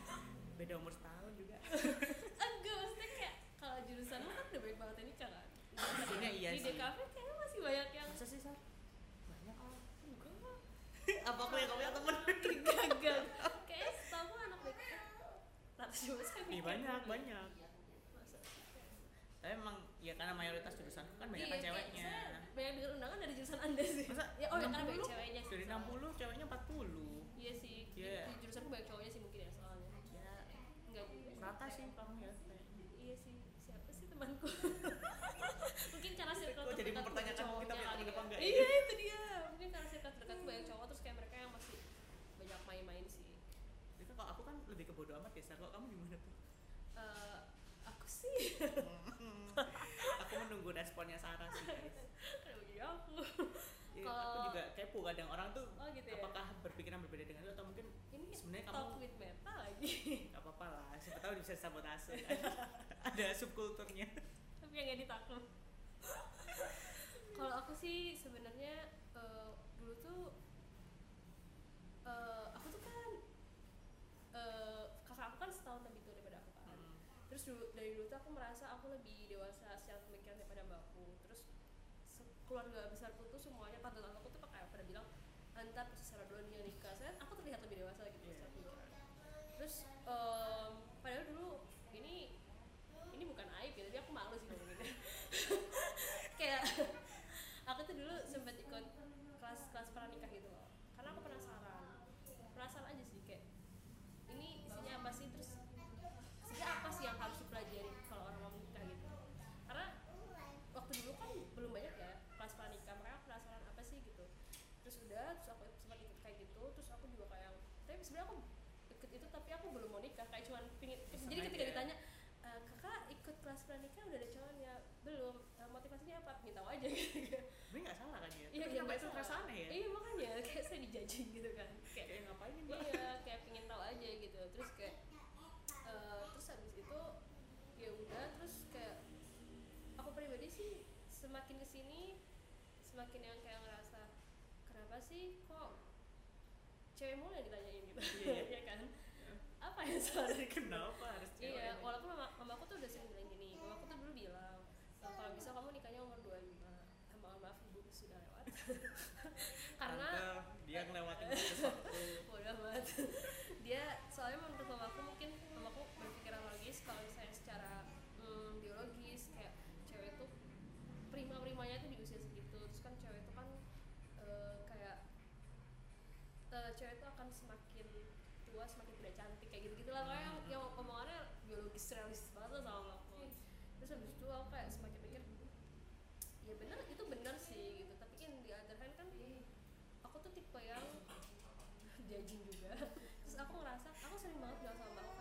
beda umur setahun juga. Enggak, maksudnya kayak Kalau jurusan lu kan udah banyak banget yang nikah kan Sebenarnya iya Di sih. DKV kayaknya masih banyak yang masa sih Sar? banyak. Enggak. Apa aku yang kamu yang temen gagal kayaknya setahu anak BK rata juga saya mikir banyak banyak. Tapi emang ya karena mayoritas jurusan kan banyak Iya, kan kayak ceweknya. saya banyak dengar undangan dari jurusan anda sih Masa ya oh ya karena 60? banyak ceweknya sih dari soalnya. 60 ceweknya 40 iya sih Iya. di jurusan banyak cowoknya sih mungkin ya soalnya ya enggak juga sih. rata sih kamu ya iya sih siapa sih temanku mungkin karena circle Kok jadi terdekat mempertanyakan cowoknya kita punya kali teman ya. apa enggak ya? iya itu dia mungkin karena circle terdekat banyak cowok terus kayak mereka yang masih banyak main-main sih itu kalau aku kan lebih ke bodo amat ya Sar. kalau kamu gimana tuh Eh, aku sih aku menunggu responnya Sarah sih guys Ya, Kalau- aku juga kepo kadang orang tuh oh gitu ya? apakah berpikiran berbeda dengan itu atau mungkin ini sebenarnya talk kamu with meta lagi. Gak apa-apa lah siapa tahu bisa sabotase. Ada subkulturnya. Tapi yang gak ditakut kalau aku sih sebenarnya eh, dulu tuh eh, aku tuh kan eh, kakak aku kan setahun lebih tua daripada aku kan. Hmm. terus dulu dari dulu tuh aku merasa aku lebih dewasa secara pemikiran daripada se- keluarga besarku tuh semuanya tante-tante aku tuh kayak pada bilang antar Sarah dulu nikah saya aku terlihat lebih dewasa gitu Iya. secara pemikiran terus em, padahal dulu ini ini bukan aib ya tapi aku malu sih ngomonginnya kayak aku tuh dulu sempat ikut kelas kelas pranikah gitu loh karena aku penasaran penasaran aja sih kayak ini isinya apa sih terus isinya apa sih yang harus dipelajari kalau orang mau menikah gitu karena waktu dulu kan belum banyak ya kelas pranikah makanya aku penasaran apa sih gitu terus udah terus aku sempat ikut kayak gitu terus aku juga kayak tapi sebenarnya aku ikut itu tapi aku belum mau nikah kayak cuman pingin jadi ketika aja. ditanya "E, kakak ikut kelas pranikah udah ada cowoknya belum. "E, motivasinya apa? Pengen tahu aja. Gitu tapi nggak salah kan ya? Iya kenapa nggak itu salah. terasa aneh ya? Iya makanya kayak saya dijajing gitu kan. Kayak kayak ngapain mbak iya kayak pengen tahu aja gitu. Terus kayak eh, terus habis itu ya udah terus kayak aku pribadi sih semakin ke sini semakin yang kayak ngerasa kenapa sih kok cewek mulu yang ditanyain gitu? Iya, iya. Iya kan salah dari kenapa harus cewek Iya, walaupun mama, mamaku tuh udah sering bilang gini, mamaku tuh dulu bilang "E, kalau bisa kamu nikahnya umur 25 Eh, Mohon maaf ibu sudah lewat. Karena Tante, dia ngelewatin sesuatu bodo amat. Dia soalnya menurut mamaku mungkin mamaku berpikiran logis kalau misalnya secara mm, biologis kayak cewek tuh prima primanya tuh di usia segitu. Terus kan cewek itu kan eh, kayak eh, cewek itu akan semakin cantik kayak gitu gitulah pokoknya yang, yang omongannya biologis realistis banget lah sama mamaku terus habis itu aku kayak semakin mikir ya bener itu bener sih gitu. Tapi in the other hand kan aku tuh tipe yang judging juga. Terus aku ngerasa aku sering banget bilang sama mbak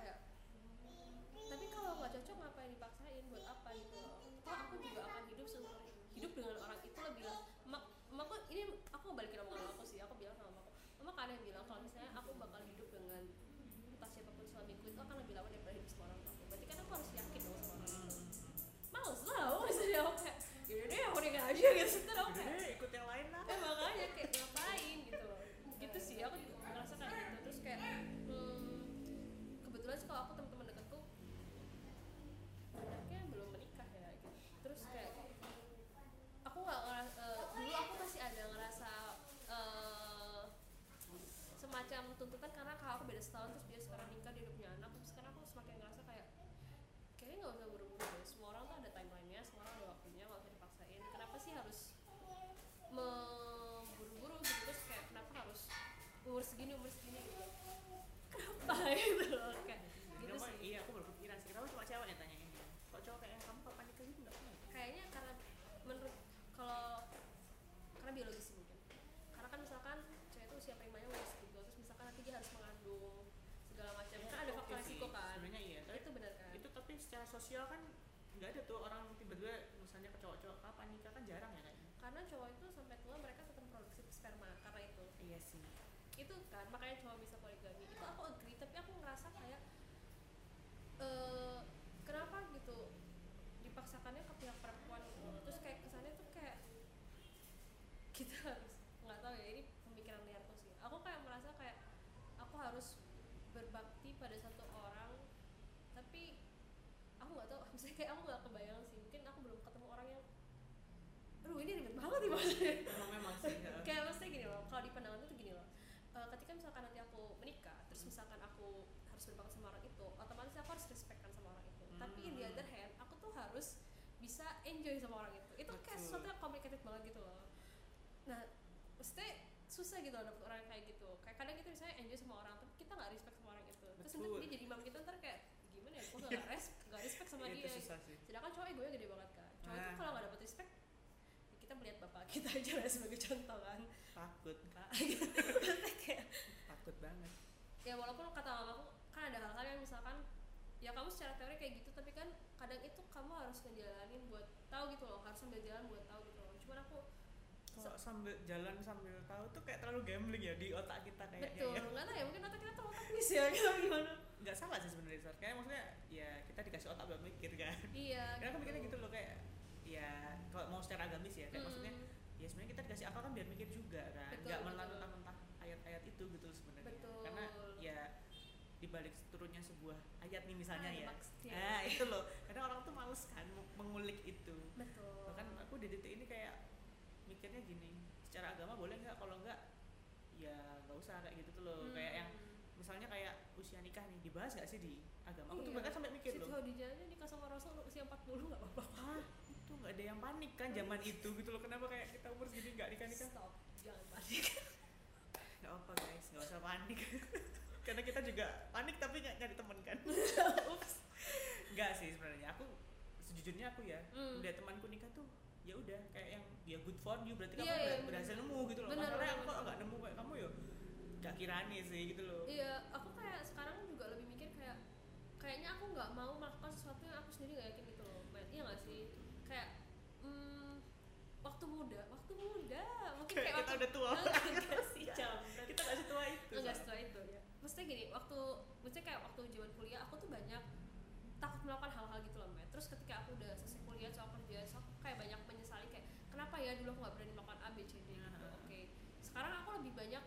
umur segini umur segini. Gitu kenapa gitu loh? Kayak gitu Kenapa- sih. iya aku baru kepikiran sih. Kenapa cuma cewek yang tanya ini? Kok cowok kayak kamu kapan nikah gitu? Nggak pernah kayaknya karena menurut kalau karena biologis sih mungkin. Karena kan misalkan cewek itu usia primanya udah segitu terus misalkan nanti dia harus mengandung segala macam. Kan ada Oke faktor sih, resiko kan? Sebenarnya iya tapi itu benar kan? itu tapi secara sosial kan nggak ada tuh orang tiba-tiba misalnya ke cowok-cowok kapan nikah? Kan jarang ya kayaknya. Karena cowok itu sampai tua mereka tetap produksi sperma karena itu. Iya sih itu kan makanya cowok bisa poligami. Itu aku agree tapi aku ngerasa kayak eh kenapa gitu dipaksakannya ke pihak perempuan gitu. Terus kayak kesannya tuh kayak kita harus nggak tahu ya ini pemikiran liarku sih. Aku kayak merasa kayak aku harus berbakti pada satu orang tapi aku nggak tahu misalnya kayak aku nggak kebayang sih. Mungkin aku belum ketemu orang yang aduh ini ribet banget nih maksudnya memang memang sih ya. kayak maksudnya gini loh kalau di pandangan tuh gini loh Eh, ketika misalkan nanti aku menikah terus misalkan aku harus berbakti sama orang itu. Otomatis aku harus respectkan sama orang itu. Tapi in the Hmm. other hand aku tuh harus bisa enjoy sama orang itu. Itu kayak sesuatu yang complicated banget gitu loh. Nah maksudnya susah gitu loh dapet orang yang kayak gitu. Kayak kadang kita misalnya enjoy sama orang tapi kita nggak respect sama orang itu. Terus nanti dia jadi imam kita ntar kayak gimana ya gue nggak res nggak respect sama dia. itu sedangkan cowok egonya gede banget kan cowok itu Nah. kalau nggak dapet respect ya kita melihat bapak kita aja lah sebagai contoh kan. Takut kak. Kayak takut banget. Ya walaupun kata mamaku kan ada hal-hal yang misalkan ya kamu secara teori kayak gitu tapi kan kadang itu kamu harus ngejalanin buat tahu gitu loh harus sambil jalan buat tahu gitu loh. Cuman aku kalau sambil jalan sambil tahu tuh kayak terlalu gambling ya di otak kita kayaknya betul ya nggak tahu ya mungkin otak kita terlalu teknis ya gitu gimana? Nggak salah sih sebenarnya Sar. kayak maksudnya ya kita dikasih otak buat mikir kan. Iya karena aku mikirnya gitu loh kayak ya kalau mau secara agamis ya kayak Hmm, maksudnya ya sebenarnya kita dikasih akal kan biar mikir juga kan. Nggak betul. Dibalik turunnya sebuah ayat nih misalnya Ah, ya. maksudnya. nah itu loh. Kadang orang tuh males kan mengulik itu. Betul. Bahkan aku di titik ini kayak mikirnya gini secara agama boleh nggak? Kalau nggak ya nggak usah kayak gitu tuh loh. Hmm. kayak yang misalnya kayak usia nikah nih dibahas nggak sih di agama? Aku tuh Iya. bahkan sampai mikir loh. Khadijah aja nikah sama Rasul usia 40 nggak apa-apa. Ah itu nggak ada yang panik kan zaman itu gitu loh. Kenapa kayak kita umur segini nggak nikah nikah stop. Jangan panik. Nggak apa guys. Nggak usah panik karena kita juga panik tapi nggak nyari temen kan ups. Nggak sih sebenarnya. Aku sejujurnya aku ya Hmm. udah temanku nikah tuh ya udah kayak yang ya good for you berarti Iya, kamu iya, ber- berhasil nemu gitu loh. Benar, masalahnya aku nggak nemu kayak kamu ya nggak kirani sih gitu loh. Iya, aku kayak sekarang juga lebih mikir kayak kayaknya aku nggak mau melakukan sesuatu yang aku sendiri nggak yakin gitu loh, Matt. Iya nggak sih? Kayak hmm, waktu muda, waktu muda, mungkin kayak kayak kita waktu udah tua enggak sih jam kita nggak setua itu enggak. setelah itu ya. Maksudnya gini, waktu maksudnya kayak waktu zaman kuliah aku tuh banyak takut melakukan hal-hal gitu loh, Matt. Terus ketika aku udah selesai kuliah, soal kerja, so aku kayak banyak menyesali kayak kenapa ya dulu aku nggak berani melakukan A, B, C, D? Gitu. Oke, sekarang aku lebih banyak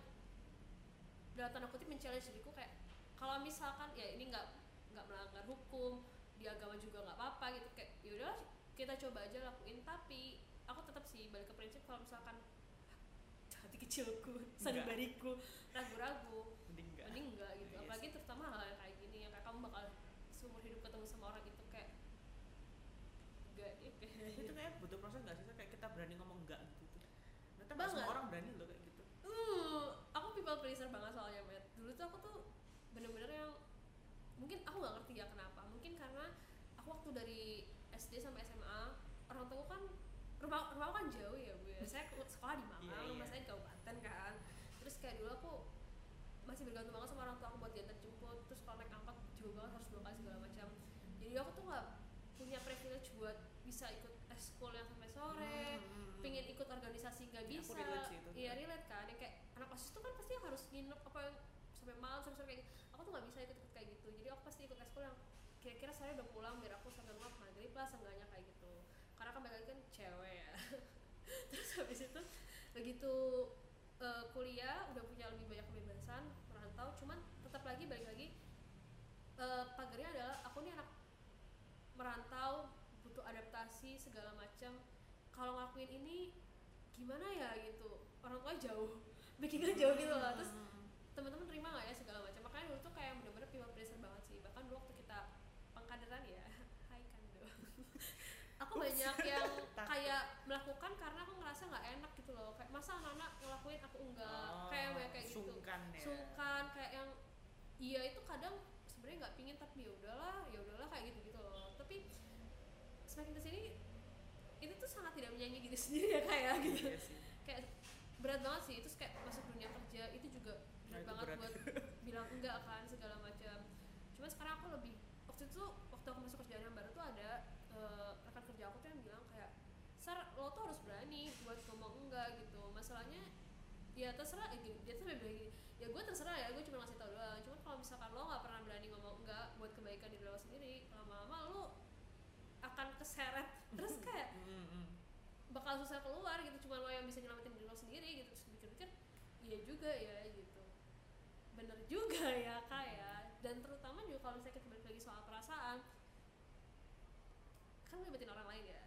dalam tanda kutip men-challenge diriku kayak kalau misalkan ya ini nggak nggak melanggar hukum di agama juga nggak apa-apa gitu kayak yaudah kita coba aja lakuin. Tapi aku tetap sih balik ke prinsip kalau misalkan hati kecilku sanubariku ragu-ragu mending enggak mending enggak gitu Iya apalagi terutama hal yang kayak gini yang kayak kamu bakal seumur hidup ketemu sama orang itu kayak enggak kayak itu kayak butuh proses nggak sih kayak kita berani ngomong enggak gitu ternyata Banget. semua orang berani loh kayak gitu Hmm, aku people pleaser banget soalnya. Dulu tuh aku tuh bener-bener yang mungkin aku nggak ngerti ya kenapa. Mungkin karena aku waktu dari SD sampai SMA orang tua kan rumah rumah aku kan jauh ya bu ya. Saya ke- sekolah di Malang, Iya, rumah iya. saya di Kabupaten kan. Terus kayak dulu aku masih bergantung banget sama orang tua aku buat diantar jemput. Terus kalau naik angkot jauh banget harus dua kali segala macam. Jadi aku tuh nggak punya privilege buat bisa ikut eskul yang sampai sore Hmm, hmm, hmm. pengen ikut organisasi nggak Ya, bisa aku relate sih itu. iya relate kan yang kayak anak osis tuh kan pasti harus nginep apa sampai malam sampai sore kayak gitu. aku tuh nggak bisa ikut ikut kayak gitu jadi aku pasti ikut ekskul yang kira-kira saya udah pulang biar aku sampai rumah maghrib lah seenggaknya kayak gitu karena kan balik kan cewek ya terus habis itu begitu eh, kuliah udah punya lebih banyak kebebasan merantau cuman tetap lagi balik lagi eh, pagarnya adalah aku nih anak merantau butuh adaptasi segala macam. Kalau ngelakuin ini gimana ya gitu? Orang tua jauh. Bikinnya jauh gitu loh. Terus teman-teman terima nggak ya segala macam? Makanya dulu tuh kayak bener-bener people pleaser banget sih. Bahkan dulu waktu kita pengkaderan ya hai kando. Aku banyak yang kayak melakukan karena aku ngerasa nggak enak gitu loh. Kayak masa anak-anak ngelakuin aku enggak? Oh, kayak banyak kayak gitu. sungkan ya. Sungkan kayak yang iya itu kadang sebenarnya nggak pingin tapi ya udahlah ya udahlah kayak gitu gitu loh. Tapi semakin ke sini itu tuh sangat tidak menyanyi gitu sendiri ya kayak gitu iya sih. Kayak berat banget sih itu kayak masuk dunia kerja itu juga Nah, berat itu banget berat. buat bilang enggak kan segala macam. Cuma sekarang aku lebih waktu itu waktu aku masuk kerjaan yang baru tuh ada eh, rekan kerja aku tuh yang bilang kayak Sar lo tuh harus berani buat ngomong enggak gitu. Masalahnya ya terserah eh, gini, dia tuh bilang gini. Ya gue terserah ya gue cuma ngasih tau doang. Cuma kalau misalkan lo nggak pernah buat kebaikan diri lo sendiri lama-lama lo akan keseret. Terus kayak Mm, mm. bakal susah keluar gitu cuma lo yang bisa nyelamatin diri lo sendiri gitu. Terus pikir-pikir iya juga ya gitu. Bener juga ya kayak dan terutama juga kalau misalnya kita balik lagi soal perasaan kan ngelibatin orang lain ya.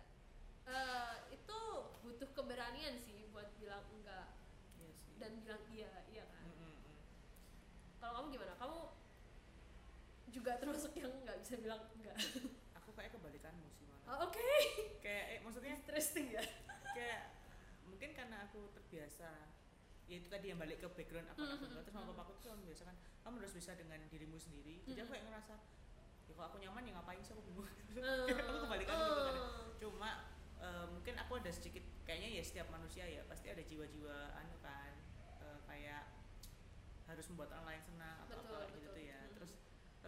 Eh, itu butuh keberanian sih buat bilang enggak. Iya sih. Dan bilang iya iya kan? Mm, mm, mm. kalau kamu gimana? Kamu juga termasuk yang nggak bisa bilang enggak aku kayak kebalikanmu sih malah oh, oke. Kayak eh, maksudnya interesting ya. kayak mungkin karena aku terbiasa ya itu tadi yang balik ke background aku Mhm, tunggal terus sama papaku tuh selalu membiasakan kamu harus bisa dengan dirimu sendiri. Jadi aku Mhm. kayak ngerasa ya kalau aku nyaman ya ngapain sih aku bingung? Eh, aku kebalikan gitu kan eh. cuma eh, mungkin aku ada sedikit kayaknya ya setiap manusia ya pasti ada jiwa-jiwa anu kan eh, kayak harus membuat orang lain senang atau Betul, apa gitu betul. tuh ya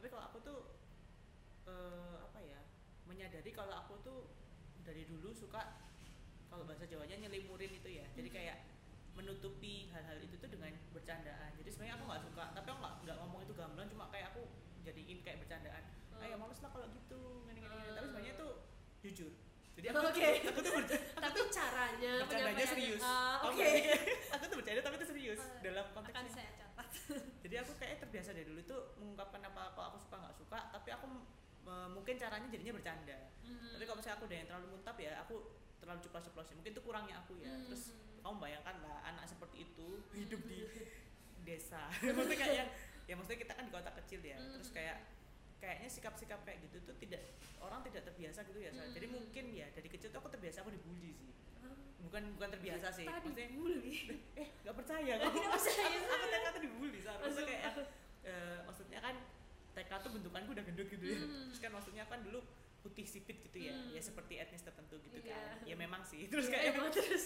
tapi kalau aku tuh eh, apa ya menyadari kalau aku tuh dari dulu suka kalau bahasa Jawanya nyelimurin itu ya jadi Mhm. kayak menutupi hal-hal itu tuh dengan bercandaan jadi sebenarnya aku nggak suka tapi aku nggak nggak ngomong itu gamblang cuma kayak aku jadiin kayak bercandaan Oh. ayo males lah kalau gitu gini gini, gini. tapi Hmm. sebenarnya itu jujur jadi aku Oke. aku tuh bercanda tapi caranya bercandanya serius Kamu oke kayak, aku tuh bercanda tapi itu serius Ah, dalam akan konteksnya saya jadi aku kayak terbiasa dari dulu tuh mengungkapkan apa apa aku suka nggak suka tapi aku eh, mungkin caranya jadinya bercanda. Hmm. tapi kalau misalnya aku udah yang terlalu muntap ya aku terlalu ceplos-ceplos ya. Mungkin itu kurangnya aku ya. Hmm. terus kamu bayangkan lah anak seperti itu hidup di desa. Maksudnya kayak yang ya maksudnya kita kan di kota kecil ya. Hmm. terus kayak kayaknya sikap-sikap kayak gitu tuh tidak orang tidak terbiasa gitu ya Sal. jadi Hmm. mungkin ya dari kecil tuh aku terbiasa aku dibully sih. Bukan bukan terbiasa sih. Tadi maksudnya bully eh nggak percaya. Nggak kamu percaya, aku, aku TK tuh dibully Sal. maksudnya Langsung. kayak eh, maksudnya kan TK tuh bentukanku udah gendut gitu ya. Hmm. terus kan maksudnya kan dulu putih sipit gitu ya Hmm. ya seperti etnis tertentu gitu Iya. kan. Ya memang sih terus Iya, kayak emang terus.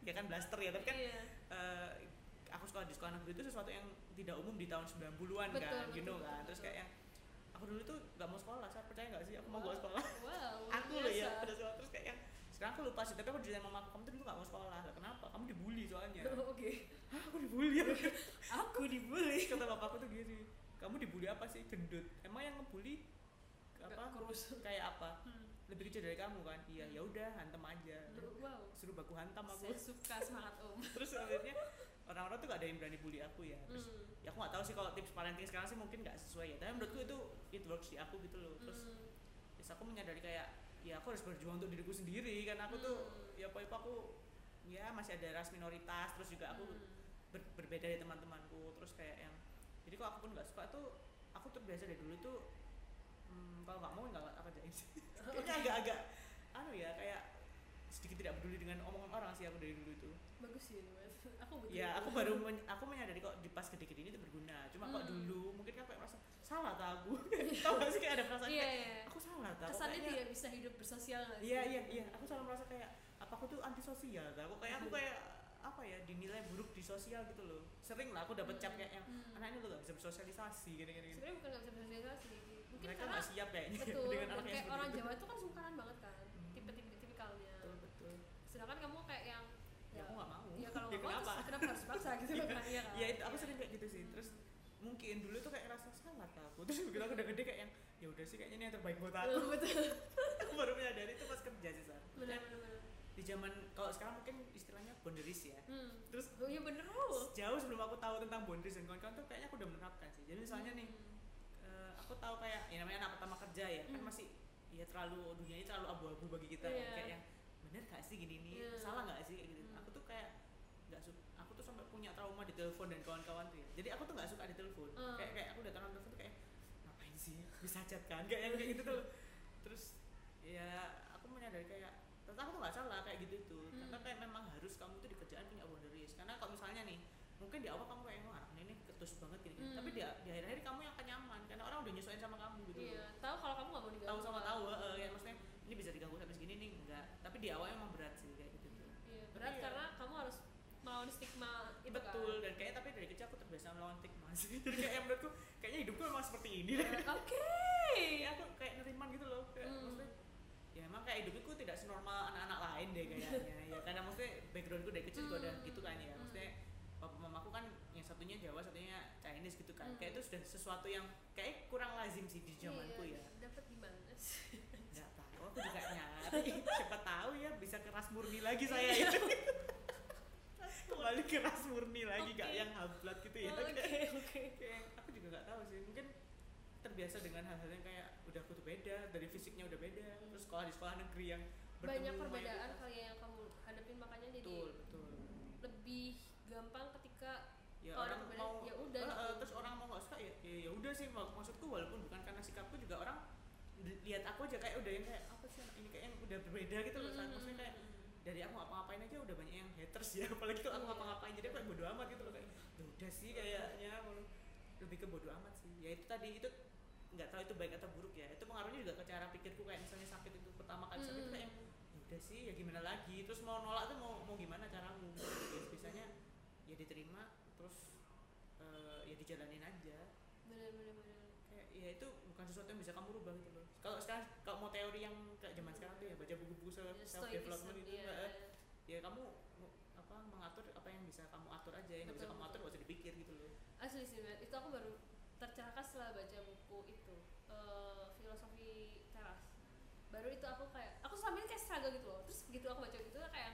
ya kan blaster ya tapi kan iya. eh, aku sekolah di sekolah negeri itu sesuatu yang tidak umum di tahun 90-an Betul, kan betul, you know betul, kan. Terus betul. kayak yang aku dulu tuh gak mau sekolah saya percaya gak sih? Aku mau Wow. gak sekolah. Wow aku loh ya pada sekolah. Terus kayak yang sekarang aku lupa sih tapi aku diceritain mama kamu tuh dulu gak mau sekolah. Lah kenapa? Kamu dibully soalnya. Oke. Hah, aku dibully? Aku dibully. Kata bapakku tuh gini kamu dibully apa sih? Gendut. Emang yang ngebully apa? kurus kayak apa? Hmm. lebih kecil dari kamu kan? Iya ya udah hantem aja. Wow. Suruh baku hantam aku. Saya suka semangat om. Terus akhirnya orang-orang tuh gak ada yang berani bully aku ya. Terus Hmm. ya aku gak tahu sih kalau tips parenting sekarang sih mungkin gak sesuai ya. Tapi menurutku itu it works di aku gitu loh. Terus Hmm. terus aku menyadari kayak ya aku harus berjuang untuk diriku sendiri karena aku tuh Hmm. ya apa aku ya masih ada ras minoritas. Terus juga aku Hmm. ber- berbeda dari teman-temanku. Terus kayak yang jadi kalau aku pun nggak suka tuh aku terbiasa dari dulu tuh hmm, kalau nggak mau nggak aku kerjain sih kayaknya agak-agak anu ya kayak sedikit tidak peduli dengan omongan orang sih aku dari dulu itu bagus sih mas. Aku butuh ya aku baru men- aku menyadari kok di pas gede-gede ini itu berguna. Cuma kok Hmm. dulu mungkin kan kayak merasa salah tak aku. Tau gak sih kayak ada perasaan iya kayak iya. Aku salah tak Kok kesannya kayaknya- tidak bisa hidup bersosial Iya iya iya, aku selalu merasa kayak apa aku tuh antisosial, tak? aku kayak aku kayak apa ya dinilai buruk di sosial gitu loh. Sering lah aku dapet cap kayak yang Hmm. anak ini lo gak bisa bersosialisasi gini gini. gini. sebenarnya bukan nggak bisa bersosialisasi mungkin Mereka gak siap kayaknya betul dengan anak kayak orang. Jawa itu kan sungkanan banget kan Hmm. tipe-tipe tipikalnya Betul betul. sedangkan kamu kayak yang Ya aku gak mau. ya kalau Ya mau kenapa? terus kenapa harus dipaksa gitu kan iya kan Ya itu aku sering kayak gitu sih. Terus mungkin dulu tuh kayak rasa salah aku. Terus begitu aku udah gede kayak yang ya udah sih kayaknya ini yang terbaik buat aku. betul aku baru menyadari itu pas kerja sih Sar. benar benar Di zaman kalau sekarang mungkin istilahnya boundaries ya. hmm. Terus oh iya bener jauh sebelum aku tahu tentang boundaries dan kawan-kawan tuh kayaknya aku udah menerapkan sih. Jadi misalnya nih eh, aku tahu kayak ya namanya anak pertama kerja ya kan Hmm. masih ya terlalu dunia ini terlalu abu-abu bagi kita Iya. kayak yang bener gak sih gini nih Iya. salah gak sih kayak gitu Hmm. aku tuh kayak nggak su- aku tuh tuh sampai punya trauma di telepon dan kawan-kawan tuh ya jadi aku tuh nggak suka di telepon Hmm. kayak kayak aku datang telepon tuh kayak ngapain sih bisa chat kan kayak yang kayak gitu tuh terus ya aku menyadari kayak ternyata aku tuh nggak salah kayak gitu itu Hmm. karena kayak memang harus kamu tuh di kerjaan punya boundaries. Karena kalau misalnya nih mungkin di awal kamu kayak wah anak ini ketus banget gini, Hmm. tapi di, di akhir-akhir kamu yang akan nyaman karena orang udah nyesuaiin sama kamu gitu iya tahu kalau kamu nggak mau diganggu tahu sama kan. tahu eh, ya maksudnya ini bisa diganggu sampai segini nih? Enggak. Tapi di awal emang berat sih kayak gitu tuh. Iya berat Tapi ya- karena kamu harus melawan stigma itu betul dan kayaknya tapi dari kecil aku terbiasa melawan stigma sih. Jadi kayak menurutku kayaknya hidupku memang seperti ini deh. Kan oke. Ya aku kayak neriman gitu loh kayak Hmm. maksudnya ya emang kayak hidupku tidak senormal anak-anak lain deh kayaknya ya. Karena maksudnya backgroundku dari kecil juga udah Hmm. gitu kan ya. Hmm. maksudnya papa mamaku kan yang satunya Jawa satunya Chinese gitu kan. Hmm. kayak itu sudah sesuatu yang kayak kurang lazim sih di zamanku iya, ya. dapat di mana sih nggak tahu aku juga nyari. Siapa tahu ya bisa keras murni lagi saya ya kembali keras murni lagi Oke. yang hablat gitu ya. Oke Kayak- oke. kayak aku juga nggak tahu sih. Mungkin terbiasa dengan hal-hal yang kayak udah aku tuh beda dari fisiknya udah beda terus sekolah di sekolah negeri yang banyak perbedaan kali ya yang kamu hadapin makanya jadi betul betul. lebih gampang ketika ya kalau orang mau ya udah. Gitu. terus orang mau nggak suka ya ya ya udah sih mak- maksudku walaupun bukan karena sikapku juga orang li- lihat aku aja kayak udah yang kayak apa sih ini kayak yang udah berbeda gitu loh saat maksudnya kayak dari aku ngapa-ngapain aja udah banyak yang haters ya apalagi kalau aku Iya. ngapa-ngapain jadi aku kayak bodo amat gitu loh kayak ya udah sih kayaknya lebih ke bodo amat sih. Ya itu tadi itu nggak tahu itu baik atau buruk ya. Itu pengaruhnya juga ke cara pikirku kayak misalnya sakit itu pertama kali sakit itu kayak ya udah sih ya gimana lagi? Terus mau nolak tuh mau mau gimana caramu? Ya bisanya ya diterima terus eh, ya dijalanin aja. Bener bener bener. Kayak ya itu bukan sesuatu yang bisa kamu rubah gitu loh. Kalau sekarang kalau mau teori yang kayak zaman sekarang tuh ya baca buku-buku self Ya, self development itu iya. eh, ya kamu mu- apa mengatur apa yang bisa kamu atur aja yang nggak bisa Betul, kamu atur betul. gak usah dipikir gitu loh. Asli sih itu aku baru tercerahkan setelah baca buku itu eh, filosofi teras. Baru itu aku kayak aku selama ini kayak struggle gitu loh. Terus begitu aku baca gitu kayak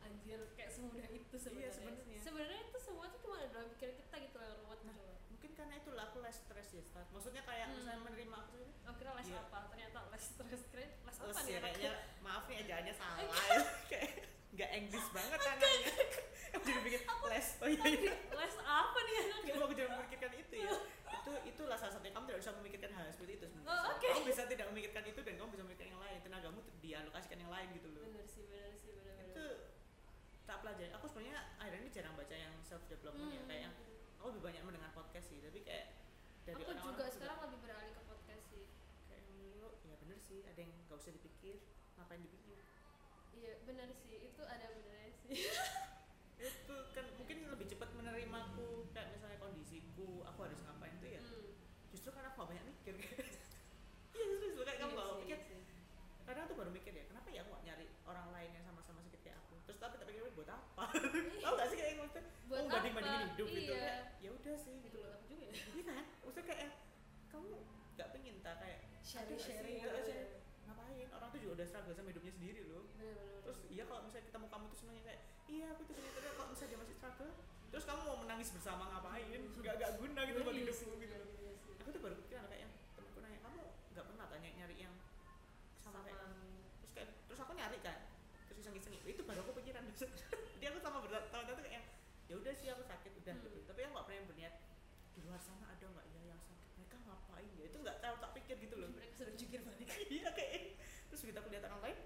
anjir kayak semudah itu sebenarnya Iya, sebenarnya. sebenarnya. Itu semua tuh cuma ada dalam pikiran kita gitu yang ruwet Nah, gitu mungkin karena itulah aku less stress ya start maksudnya kayak Hmm. misalnya menerima aku tuh oh kira les Iya. apa? Ternyata les terus kira les apa les nih? ya anak? kayaknya maaf nih ajaannya salah. Ya kayak nggak English banget anaknya aku jadi pikir les oh iya iya les apa nih anak Cuma aku jangan memikirkan itu ya. Itu itulah salah satunya kamu tidak bisa memikirkan hal seperti itu sebenarnya. Oh, oke. Kamu bisa tidak memikirkan itu dan kamu bisa memikirkan yang lain. Tenagamu dialokasikan yang lain gitu loh. bener sih bener sih bener Itu tak pelajari. Aku sebenarnya akhirnya ini jarang baca yang self development ya. Hmm. Kayak yang aku lebih banyak mendengar podcast sih. Tapi kayak dari aku orang-orang juga tuh sekarang lebih beralih ke podcast sih kayak yang dulu ya bener sih ada yang nggak usah dipikir ngapain dipikir iya bener sih itu ada benernya sih itu kan mungkin lebih cepat menerimaku kayak misalnya kondisiku aku harus ngapain tuh ya Hmm. Justru karena aku gak banyak mikir. Iya justru kayak kamu Iya gak mikir iya sih. kadang tuh baru mikir ya kenapa ya aku gak nyari orang lain yang sama-sama sakit kayak aku? Terus tapi tak pikir buat apa? Tau gak sih kayak yang maksudnya? Buat oh, banding bandingin hidup gitu. Iya. kayak ya udah sih gitu gitu buat apa juga ya? Iya kan? Maksudnya kayak eh, kamu gak pengen tak kayak sharing sharing ngapain? Orang tuh juga udah struggle sama hidupnya sendiri loh. Bener bener terus iya kalau misalnya ketemu kamu tuh senengnya kayak iya aku tuh tapi kalau misalnya dia masih struggle terus kamu mau menangis bersama ngapain? Nggak gak guna gitu buat Iya hidupmu gitu loh iya sih. aku tuh baru kepikiran kayak yang temenku nanya kamu nggak pernah tanya nyari yang sama, kayak kamu terus kayak terus aku nyari kan terus iseng iseng itu baru aku pikiran jadi aku sama bertahun-tahun tuh kayak yang, ya udah sih aku sakit udah Hmm. gitu. Tapi aku nggak pernah berniat di luar sana ada nggak ya yang sakit? Mereka ngapain ya? Itu nggak tahu tak pikir gitu loh. Mereka sudah jungkir balik. Iya kayak terus begitu aku lihat orang lain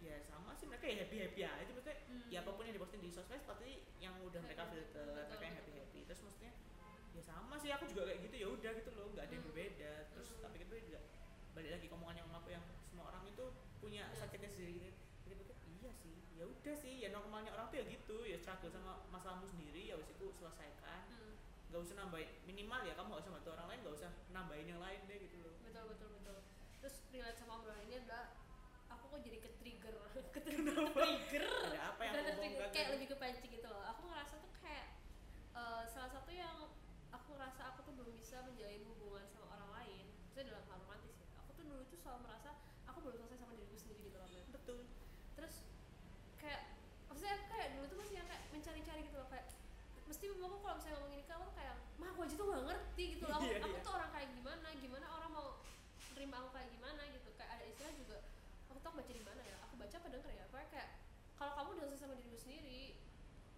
ya sama sih mereka ya happy happy aja maksudnya Hmm. ya apa pun yang diposting di sosmed pasti yang udah mereka filter mereka yang happy happy terus maksudnya ya sama sih aku juga kayak gitu ya udah gitu loh nggak ada yang Hmm. berbeda. Terus Hmm. tapi itu juga balik lagi ke omongan yang aku yang semua orang itu punya Iya. sakitnya sendiri gitu pikir-pikir iya sih ya udah sih ya normalnya orang tuh ya gitu ya struggle sama masalahmu sendiri ya wes itu selesaikan. Hmm. nggak usah nambahin minimal ya kamu gak usah bantu orang lain nggak usah nambahin yang lain deh gitu loh. Betul betul betul. Terus relate sama obrolan ini adalah aku kok jadi ke trigger ke trigger ada apa yang Bukan trigger, kayak tadi? lebih ke pancing gitu loh. Aku ngerasa tuh kayak eh, salah satu yang aku ngerasa aku tuh belum bisa menjalin hubungan sama orang lain maksudnya dalam hal romantis ya. Aku tuh dulu tuh selalu merasa aku belum selesai sama diriku sendiri gitu loh Mel. betul terus kayak maksudnya aku kayak dulu tuh kayak mencari-cari gitu loh kayak mesti mamaku kalau misalnya ngomongin ini kamu kayak mah aku aja tuh gak ngerti gitu loh aku, Iya, aku iya. tuh orang kayak gimana gimana orang mau terima aku kayak gimana gitu kayak ada istilah juga aku tuh baca di mana ya aku baca apa denger ya pokoknya kayak kalau kamu udah selesai sama dirimu sendiri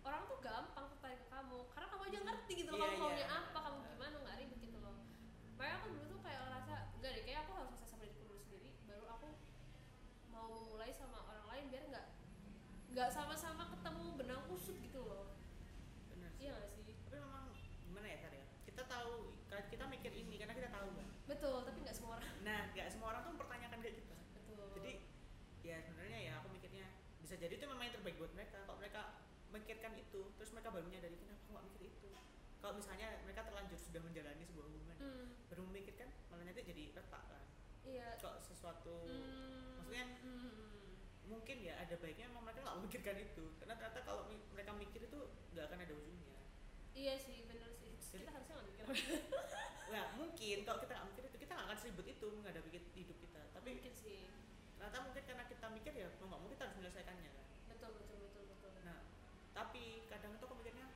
orang tuh gampang tertarik ke kamu karena kamu aja ngerti gitu loh Iya, kamu maunya iya. apa kamu gimana nggak ribet gitu loh makanya aku dulu tuh kayak ngerasa enggak deh kayak aku harus selesai sama diriku dulu sendiri baru aku mau memulai sama orang lain biar nggak nggak sama-sama ketemu benang kusut gitu loh bener sih iya nggak sih tapi memang gimana ya Sar ya kita tahu kan kita mikir ini karena kita tahu kan betul tapi nggak semua orang nah nggak semua orang tuh mempertanyakan kayak kita betul jadi ya sebenarnya ya aku mikirnya bisa jadi itu memang yang terbaik buat mereka. Kalau mereka memikirkan itu terus mereka baru menyadari kenapa nggak mikir itu? Kalau misalnya mereka terlanjur sudah menjalani sebuah hubungan Hmm, baru memikirkan malah nanti jadi retak kan? Iya. Kok sesuatu Hmm, maksudnya hmm, mungkin ya ada baiknya memang mereka nggak memikirkan itu. Karena ternyata kalau mereka mikir itu nggak akan ada ujungnya. Iya sih bener sih. Jadi- kita harusnya nggak mikir. Nah mungkin kalau kita nggak mikir itu kita nggak akan seribut itu menghadapi hidup kita. Tapi mungkin sih ternyata mungkin karena kita mikir ya mau nggak mau kita harus menyelesaikannya kan? Betul betul betul betul. Nah tapi kadang itu mikirnya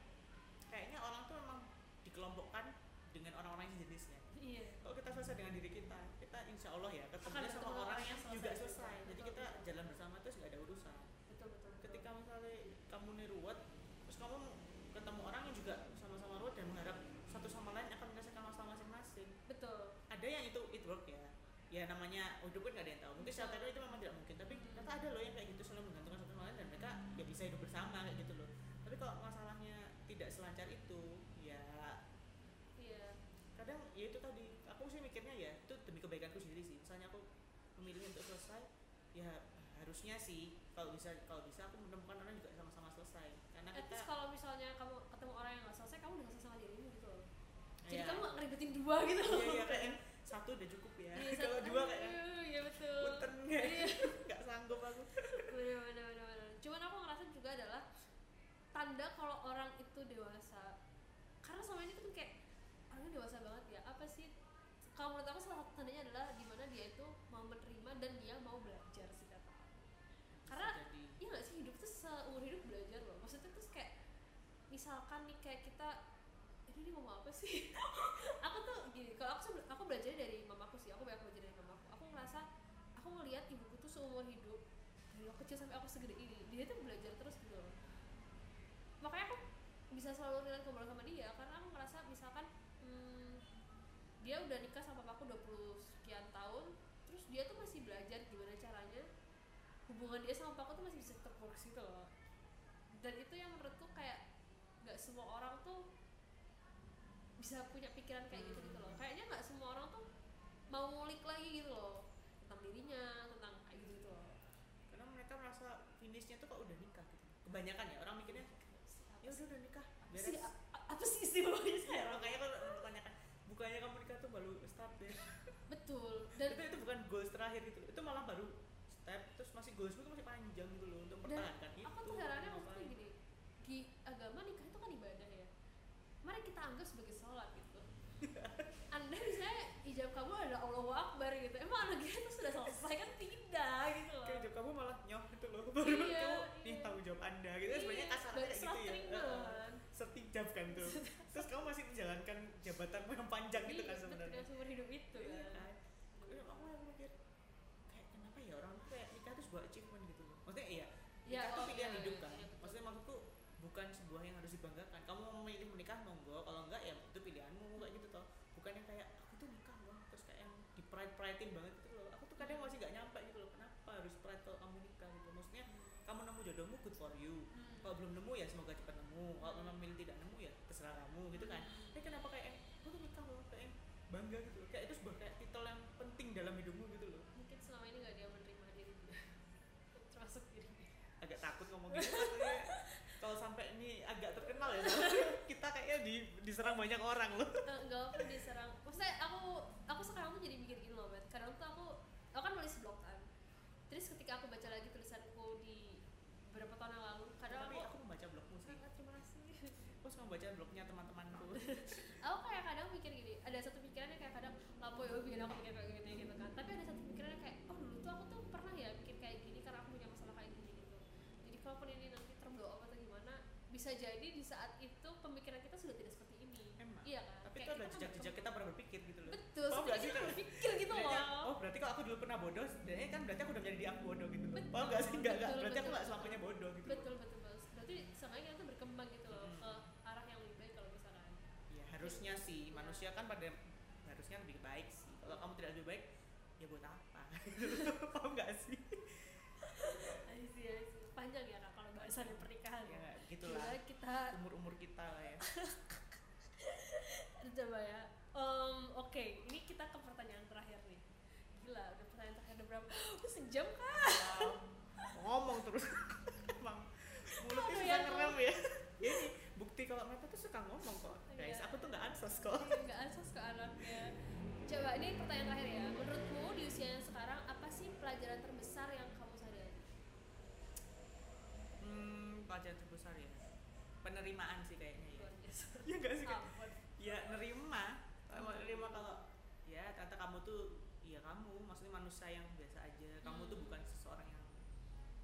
kayaknya orang tuh memang dikelompokkan dengan orang-orang yang sejenisnya. Iya. Kalau kita selesai dengan diri kita kita insya Allah ya Akan sama ketemu orang orang yang selesai juga selesai jadi Betul, kita betul. jalan bersama terus nggak ada urusan. Betul betul ketika misalnya kamu nih ruwet terus kamu ketemu orang yang juga sama-sama ruwet dan mengharap satu sama lain akan menyelesaikan masalah masing-masing betul ada yang itu it work ya ya namanya hidup kan gak ada yang tahu. Mungkin secara teori itu memang tidak mungkin tapi ternyata ada loh yang kayak gitu selalu menggantungkan satu sama lain dan mereka ya bisa hidup bersama kayak gitu loh. Tapi kalau masalahnya tidak selancar itu ya iya. kadang ya itu tadi aku sih mikirnya ya itu demi kebaikanku sendiri sih. Misalnya aku memilih untuk selesai ya harusnya sih kalau bisa kalau bisa aku menemukan orang juga sama-sama selesai. Karena at kita least kalau misalnya kamu ketemu orang yang nggak selesai kamu udah selesai sama dirimu gitu loh. Jadi ya, kamu nggak ngeribetin dua gitu loh iya iya kayak satu udah cukup Iya, kalau dua kayak iya betul. Punten kayak Iya. nggak sanggup aku. Bener bener bener bener. Cuman aku ngerasa juga adalah tanda kalau orang itu dewasa. Karena selama ini tuh kayak orangnya dewasa banget ya apa sih? Kalau menurut aku salah satu tandanya adalah di mana dia itu mau menerima dan dia mau belajar sih kata karena iya gak sih hidup tuh seumur hidup belajar loh. Maksudnya tuh kayak misalkan nih kayak kita ini ngomong apa sih? Aku tuh gini kalau aku aku belajar dari mamaku sih aku banyak belajar dari mamaku. Aku ngerasa aku ngelihat ibuku tuh seumur hidup dari aku kecil sampai aku segede ini dia tuh belajar terus gitu loh. Makanya aku bisa selalu relate ngobrol sama dia karena aku ngerasa misalkan hmm, dia udah nikah sama papaku 20 sekian tahun terus dia tuh masih belajar gimana caranya hubungan dia sama papaku tuh masih bisa terfokus gitu loh. Dan itu yang menurutku kayak nggak semua orang tuh bisa punya pikiran kayak gitu gitu loh. Kayaknya nggak semua orang tuh mau ngulik lagi gitu loh tentang dirinya tentang kayak gitu gitu loh. Karena mereka merasa finishnya tuh kok udah nikah gitu. Kebanyakan ya orang mikirnya ya udah udah nikah. Apa sih apa sih istimewanya ya sekarang makanya kalau mempertanyakan bukannya kamu nikah tuh baru start deh. Betul. Dan itu itu bukan goals terakhir itu itu malah baru step terus masih goalsmu itu masih panjang gitu loh untuk Dan mempertahankan itu. aku tuh herannya maksudnya ngapain. gini di agama nikah itu kan ibadah ya mari kita anggap sebagai sholat gitu. Anda misalnya ijab kamu adalah Allahu Akbar gitu. Emang anak kita tuh sudah selesai? Kan tidak gitu loh. Kayak job kamu malah nyoh gitu loh. Baru Iya, kamu iya. nih tanggung jawab anda gitu. Sebenarnya Iya, kasarnya baru kayak gitu ya. Heeh. kan. kan tuh. Terus kamu masih menjalankan jabatanmu yang panjang gitu Iya, kan betul, sebenarnya. seumur hidup itu Iya. kan Iya, aku yang mikir kayak kenapa ya orang tuh kayak nikah tuh sebuah achievement gitu loh. Maksudnya iya Ya, nikah tuh oh, pilihan iya, hidup iya, kan iya, betul. maksudnya maksudku bukan sebuah yang harus dibanggakan. Kamu mau memilih menikah monggo. Kalau enggak ya itu pilihanmu kayak gitu toh. Bukan yang kayak aku tuh nikah loh. Terus kayak yang di pride pridein banget gitu loh. Aku tuh kadang masih nggak nyampe gitu loh kenapa harus pride kalau kamu nikah? Gitu. Maksudnya kamu nemu jodohmu good for you. Hmm. kalau belum nemu ya semoga cepat nemu. Kalau memang milih tidak nemu ya terserah kamu gitu kan. Tapi kenapa kayak aku tuh nikah loh kayak bangga gitu loh. Kayak itu sebuah kayak titel yang penting dalam hidupmu gitu loh. Mungkin selama ini gak dia menerima diri. Termasuk diri agak takut ngomong gitu maksudnya kalau sampai ini agak terkenal ya kita kayaknya di, diserang banyak orang loh. Eh, enggak apa diserang. Maksudnya aku aku sekarang tuh jadi mikir gini loh bet kadang tuh aku aku kan nulis blog kan. Terus ketika aku baca lagi tulisanku di beberapa tahun yang lalu kadang tapi aku aku membaca blogmu sih. Sangat terima kasih. Aku suka membaca blognya teman-temanku. Aku kayak kadang mikir gini ada satu pikirannya kayak kadang lapo ya bikin aku mikir kayak gini gitu kan tapi ada satu pikirannya kayak oh dulu tuh aku tuh pernah ya mikir kayak gini karena aku punya masalah kayak gini gitu jadi kalaupun ini nanti terblow up atau gimana bisa jadi di saat itu pemikiran kita sudah tidak seperti ini. Emang. iya kan? Tapi Kayak itu ada kita kan jejak-jejak kita pernah berpikir gitu loh. Betul gak sih kita kalau- berpikir gitu loh. Oh berarti kalau aku dulu pernah bodoh sebenarnya kan berarti aku udah menjadi aku bodoh gitu Betul, paham gak sih? Enggak enggak berarti aku betul, nggak betul. selamanya bodoh gitu betul betul betul. Berarti seenggaknya kita tuh berkembang gitu loh ke arah yang lebih baik kalau misalkan. Ya harusnya sih. Iya. manusia kan pada harusnya lebih baik sih. Kalau kamu tidak lebih baik ya buat apa paham nggak sih I see, I see. panjang ya kak kalau bahasannya pernikahan ya gitulah Gila, kita umur umur kita lah ya. Coba ya. Em, oke ini kita ke pertanyaan terakhir nih. Gila udah pertanyaan terakhir udah berapa? Oh, sejam Wow, ngomong terus. Emang mulutnya suka ya ngerem ya. Ini bukti kalau mereka tuh suka ngomong kok. Guys Iya. aku tuh nggak ansos kok. Nggak ansos ke anaknya. Coba ini pertanyaan terakhir ya. Menurutmu di usia yang sekarang apa sih pelajaran terbesar yang kamu sadari? Hmm pelajaran terbesar ya penerimaan sih kayaknya ya. Ya nggak sih? Ampun. ya nerima. Kalau nerima kalau ya ternyata kamu tuh ya kamu. Maksudnya manusia yang biasa aja. Kamu tuh Hmm. bukan seseorang yang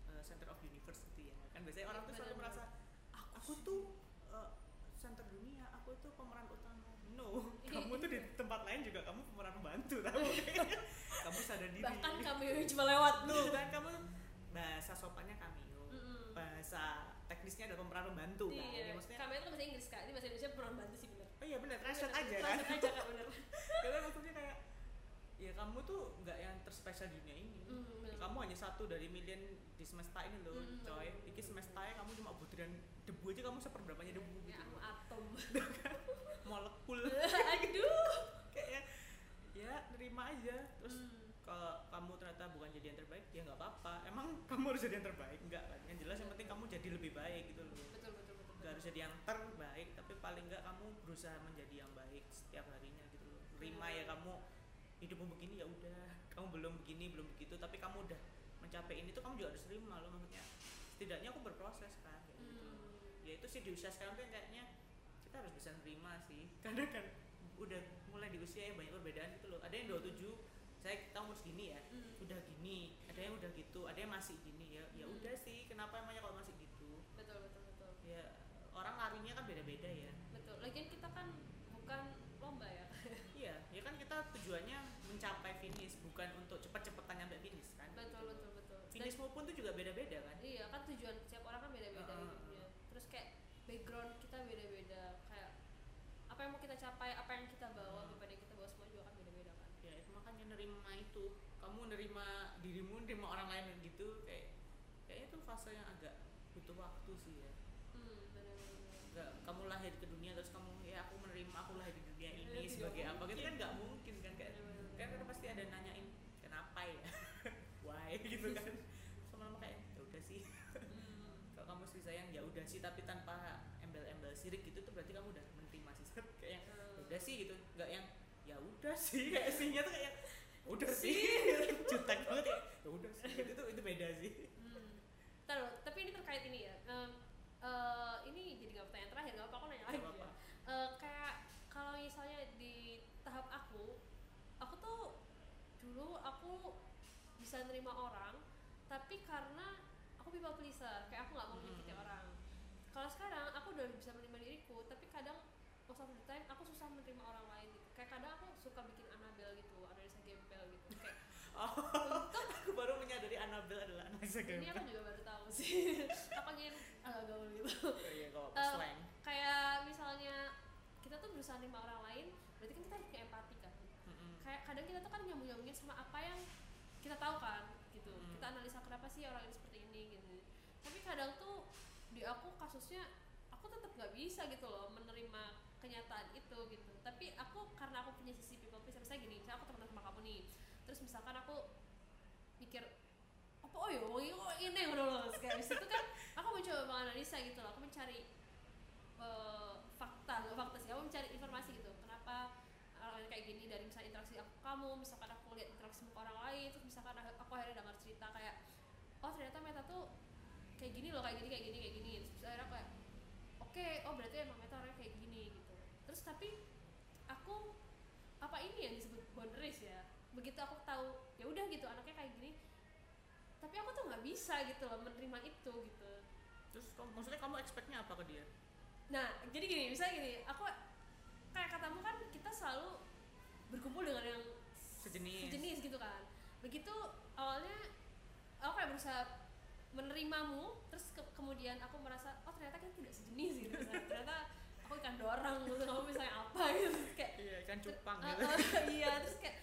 uh, center of universe gitu ya. Kan biasanya orang tuh selalu Benar-benar. merasa aku tuh uh, center dunia aku tuh pemeran utama. No. Kamu tuh di tempat lain juga kamu pemeran pembantu tahu kamu sadar diri. Bahkan kami cuma lewat tuh. Kan kamu bahasa sopannya Mm-mm. bahasa teknisnya adalah pemeran pembantu kan iya ya, maksudnya kami itu bahasa Inggris kak. Ini bahasa Indonesia peran bantu sih bener. Oh iya benar translate Bener, aja kan? Translate aja kak bener. Karena maksudnya kayak ya kamu tuh nggak yang terspesial di dunia ini. Mm, Ya, bener. kamu hanya satu dari million di semesta ini loh Mm, coy. bener. iki semesta ya kamu cuma butiran debu aja kamu seperberapanya debu ya gitu aku atom. Molekul. Aduh. Kayak ya nerima aja. Terus Hmm. Ternyata bukan jadi yang terbaik ya nggak apa-apa. Emang kamu harus jadi yang terbaik? Enggak kan? Yang jelas yang penting kamu jadi lebih baik gitu loh. Betul betul betul, nggak harus jadi yang terbaik tapi paling nggak kamu berusaha menjadi yang baik setiap harinya gitu loh. Terima ya kamu. Hidupmu begini ya udah. Kamu belum begini belum begitu tapi kamu udah mencapai ini tuh kamu juga harus terima loh maksudnya. Setidaknya aku berproses kan kayak gitu Hmm. ya itu sih di usia sekarang tuh kayaknya kita harus bisa nerima sih. Karena kan udah mulai di usia yang banyak perbedaan gitu loh. Ada yang 27 saya kita umur segini ya Hmm. udah gini ada yang udah gitu ada yang masih gini ya ya udah sih kenapa emangnya kalau masih gitu? Betul betul betul. Ya orang larinya kan beda-beda ya. Betul lagian kita kan bukan lomba ya. Iya ya kan kita tujuannya mencapai finish bukan untuk cepet-cepetan nyampe finish kan. Betul betul betul. Dan- finishmu pun tuh juga beda-beda kan? Iya kan tujuan setiap orang kan beda-beda Heeh, hidupnya terus kayak background kita beda-beda kayak apa yang mau kita capai apa yang kita bawa Heeh. beban yang kita bawa semua juga kan beda-beda kan ya itu makanya nerima itu. Kamu nerima dirimu nerima orang lain gitu kayak kayaknya tuh fase yang agak butuh waktu sih ya. Hmm nggak kamu lahir ke dunia terus kamu ya aku menerima aku lahir di dunia Ya, ini tidak sebagai apa. Gitu kan nggak mungkin kan kayak kan kan pasti ada nanyain kenapa ya? Why? Gitu kan. Sama-sama kayak ya udah sih. Hmm. kalau kamu sih sayang ya udah sih tapi tanpa embel-embel sirik gitu tuh berarti kamu udah menerima sih. Kayak yang ya udah sih gitu. Nggak yang ya udah sih kayak sihnya tuh sih jutek banget ya ya udah sih tuh itu beda sih Hmm. Tapi ini terkait ini ya. Em, eh, ini jadi nggak pertanyaan terakhir, nggak apa-apa aku nanya lagi ya. apa-apa. Eh, kayak kalau misalnya di tahap aku, aku tuh dulu aku bisa nerima orang, tapi karena aku people pleaser, kayak aku nggak mau menyakiti Hmm. orang. Kalau sekarang aku udah bisa menerima diriku, tapi kadang most of the time aku susah menerima orang lain gitu. Kayak kadang aku suka bikin Anabel gitu, analisa gembel gitu. Kayak oh. Aku baru menyadari Annabelle adalah anak ini segala aku juga baru tahu sih. aku ingin agak gaul gitu. iya kalau Eh, slang? kayak misalnya kita tuh berusaha nerima orang lain berarti kan kita harus punya empati kan? Mm-mm. kayak kadang kita tuh kan nyambung nyambungin sama apa yang kita tahu kan gitu. Kita analisa kenapa sih orang ini seperti ini gitu. Tapi kadang tuh di aku kasusnya aku tetap nggak bisa gitu loh menerima kenyataan itu gitu. Tapi aku karena aku punya sisi people pleaser misalnya gini misalnya aku teman sama kamu nih terus misalkan aku mikir apa? Oh ya oh, iya, oh ini. Yang loh kayak abis itu kan aku mencoba menganalisa gitu loh. Aku mencari eh, fakta fakta sih. Aku mencari informasi gitu. Kenapa orang kayak gini dari misalnya interaksi aku kamu misalkan aku lihat interaksi ke orang lain terus misalkan aku akhirnya dengar cerita kayak oh ternyata meta tuh kayak gini loh kayak gini kayak gini kayak gini. Terus akhirnya kayak oke oh berarti emang meta orangnya kayak gini gitu. Terus tapi aku apa ini yang disebut boundaries ya begitu aku tahu ya udah gitu anaknya kayak gini. Tapi aku tuh nggak bisa gitu loh menerima itu gitu. Terus kamu- maksudnya kamu expectnya apa ke dia? Nah, jadi gini, misalnya gini, aku kayak katamu kan kita selalu berkumpul dengan yang sejenis. sejenis gitu kan. Begitu awalnya aku kayak berusaha menerimamu terus ke- kemudian aku merasa oh ternyata kita tidak sejenis gitu. Misalnya. ternyata aku ikan dorang gitu kamu misalnya apa? Gitu Terus kayak iya kan cupang "Eh, gitu. Eh, iya terus kayak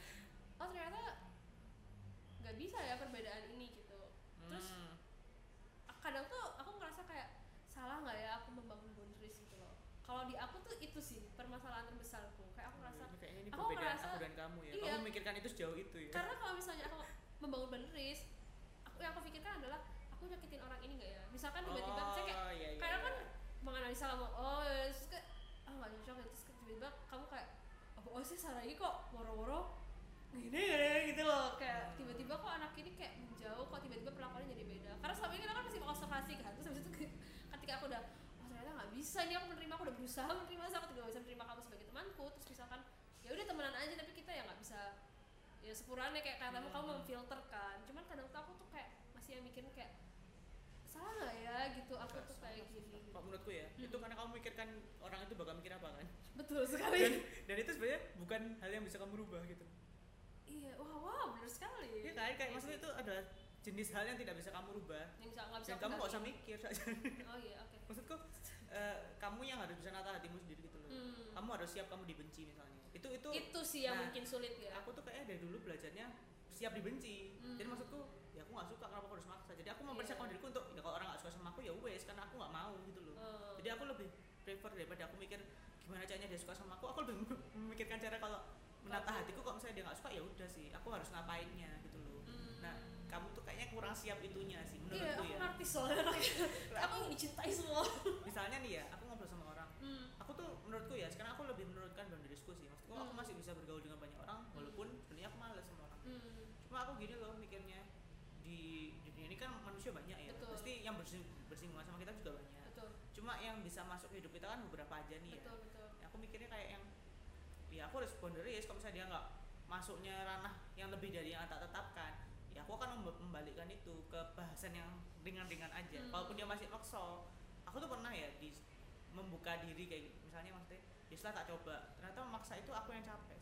oh ternyata nggak bisa ya perbedaan ini gitu. Terus Hmm. kadang tuh aku ngerasa kayak salah nggak ya aku membangun boundaries gitu loh. Kalau di aku tuh itu sih permasalahan terbesarku. Kayak aku ngerasa kayaknya ini aku ngerasa- aku dan kamu ya. Iya. kamu memikirkan itu sejauh itu ya. Karena kalau misalnya aku membangun boundaries aku yang aku pikirkan adalah aku nyakitin orang ini nggak ya? Misalkan tiba-tiba misalnya kayak oh, iya, iya, kan iya. menganalisa lama oh ya, terus kayak ah nggak cocok ya terus tiba-tiba kamu kayak oh, oh sih Sarai kok moro-moro gini gini gitu loh. Kayak tiba-tiba kok anak ini kayak menjauh kok tiba-tiba perlakuannya jadi beda. Karena selama ini kita kan masih mengobservasi kan. Terus habis itu ke- ketika aku udah oh ternyata nggak bisa ini aku menerima aku udah berusaha menerima aku tidak bisa menerima kamu sebagai temanku. Terus misalkan ya udah temenan aja tapi kita ya nggak bisa ya sepurane kayak katamu kamu Hmm. memfilter kan. Cuman kadang tuh aku tuh kayak masih yang mikirin kayak salah nggak ya? Gitu aku tuh kayak gini. Kalau menurutku ya Hmm. itu karena kamu mikirkan orang itu bakal mikir apa kan? Betul sekali. Dan, dan itu sebenarnya bukan hal yang bisa kamu rubah gitu iya wah wah bener sekali. Iya kan kayak Iya maksudnya itu adalah jenis hal yang tidak bisa kamu rubah. Yang bisa nggak bisa dan kamu nggak usah mikir oh iya oke. Maksudku eh, kamu yang harus bisa nata hatimu sendiri gitu loh. Hmm. kamu harus siap kamu dibenci misalnya. Itu itu itu sih yang Nah, mungkin sulit ya. aku tuh kayaknya dari dulu belajarnya siap dibenci. Hmm. jadi maksudku ya aku nggak suka kenapa aku harus maksa. Jadi aku Iya. mempersiapkan diriku untuk ya kalau orang nggak suka sama aku ya wes karena aku nggak mau gitu loh. Eh, jadi aku lebih prefer daripada aku mikir gimana caranya dia suka sama aku. Aku lebih memikirkan cara kalau menata hatiku kalau misalnya dia nggak suka ya udah sih aku harus ngapainnya gitu loh. Hmm. nah kamu tuh kayaknya kurang siap itunya sih iya menurutku aku ya. ngerti soalnya aku ingin dicintai semua. Misalnya nih ya aku ngobrol sama orang. Hmm. aku tuh menurutku ya sekarang aku lebih menurutkan boundariesku sih. Maksudku aku Hmm. masih bisa bergaul dengan banyak orang walaupun sebenarnya aku males sama orang. Hmm. cuma aku gini loh mikirnya di dunia ini kan manusia banyak ya Betul. pasti yang bersing, bersinggungan sama kita juga banyak. Betul. Cuma yang bisa masuk hidup kita kan beberapa aja nih ya. Betul betul. Ya, aku mikirnya kayak yang ya aku harus boundaries kalau misalnya dia nggak masuknya ranah yang lebih dari yang tak tetapkan ya aku akan memba- membalikkan itu ke bahasan yang ringan-ringan aja Hmm. walaupun dia masih maksa aku tuh pernah ya di membuka diri kayak gitu. misalnya maksudnya ya setelah tak coba ternyata memaksa itu aku yang capek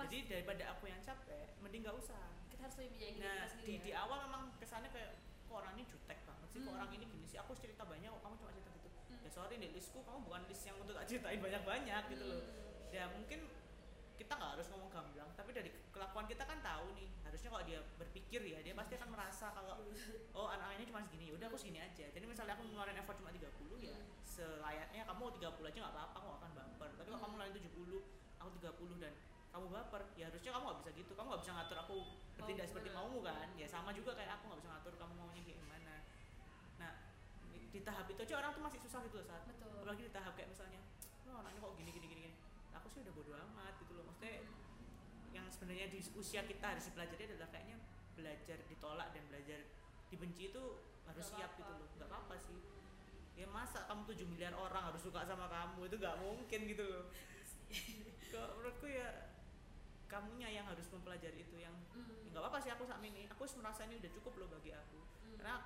jadi daripada aku yang capek mending nggak usah kita harus lebih menyayangi nah di, sendiri di ya. awal memang kesannya kayak kok orang ini jutek banget sih kok Hmm. orang ini gini sih aku cerita banyak kok kamu cuma cerita gitu Hmm. ya sorry nih listku kamu bukan list yang untuk tak ceritain banyak-banyak gitu loh Hmm. ya mungkin kita nggak harus ngomong gamblang tapi dari kelakuan kita kan tahu nih harusnya kalau dia berpikir ya dia pasti akan merasa kalau oh anak ini cuma segini udah aku segini aja. Jadi misalnya aku ngeluarin effort cuma 30 ya Hmm. selayaknya kamu 30 aja nggak apa-apa aku akan baper. Tapi kalau Hmm. kamu ngeluarin 70 aku 30 dan kamu baper ya harusnya kamu nggak bisa gitu. Kamu nggak bisa ngatur aku bertindak Mau seperti maumu kan? Ya sama juga kayak aku nggak bisa ngatur kamu maunya kayak gimana. Nah di, tahap itu aja orang tuh masih susah gitu loh saat betul. Apalagi di tahap kayak misalnya oh anaknya kok gini gini gini gini. Aku sih udah bodo amat gitu maksudnya yang sebenarnya di usia kita harus dipelajari adalah kayaknya belajar ditolak dan belajar dibenci itu harus Nggak siap apa-apa. gitu loh. Nggak apa-apa sih. Ya masa kamu 7 miliar orang harus suka sama kamu? Itu nggak mungkin gitu loh. Kalau menurutku ya kamunya yang harus mempelajari itu yang Hmm. nggak apa-apa sih aku saat ini. Aku merasa ini udah cukup loh bagi aku. Hmm. karena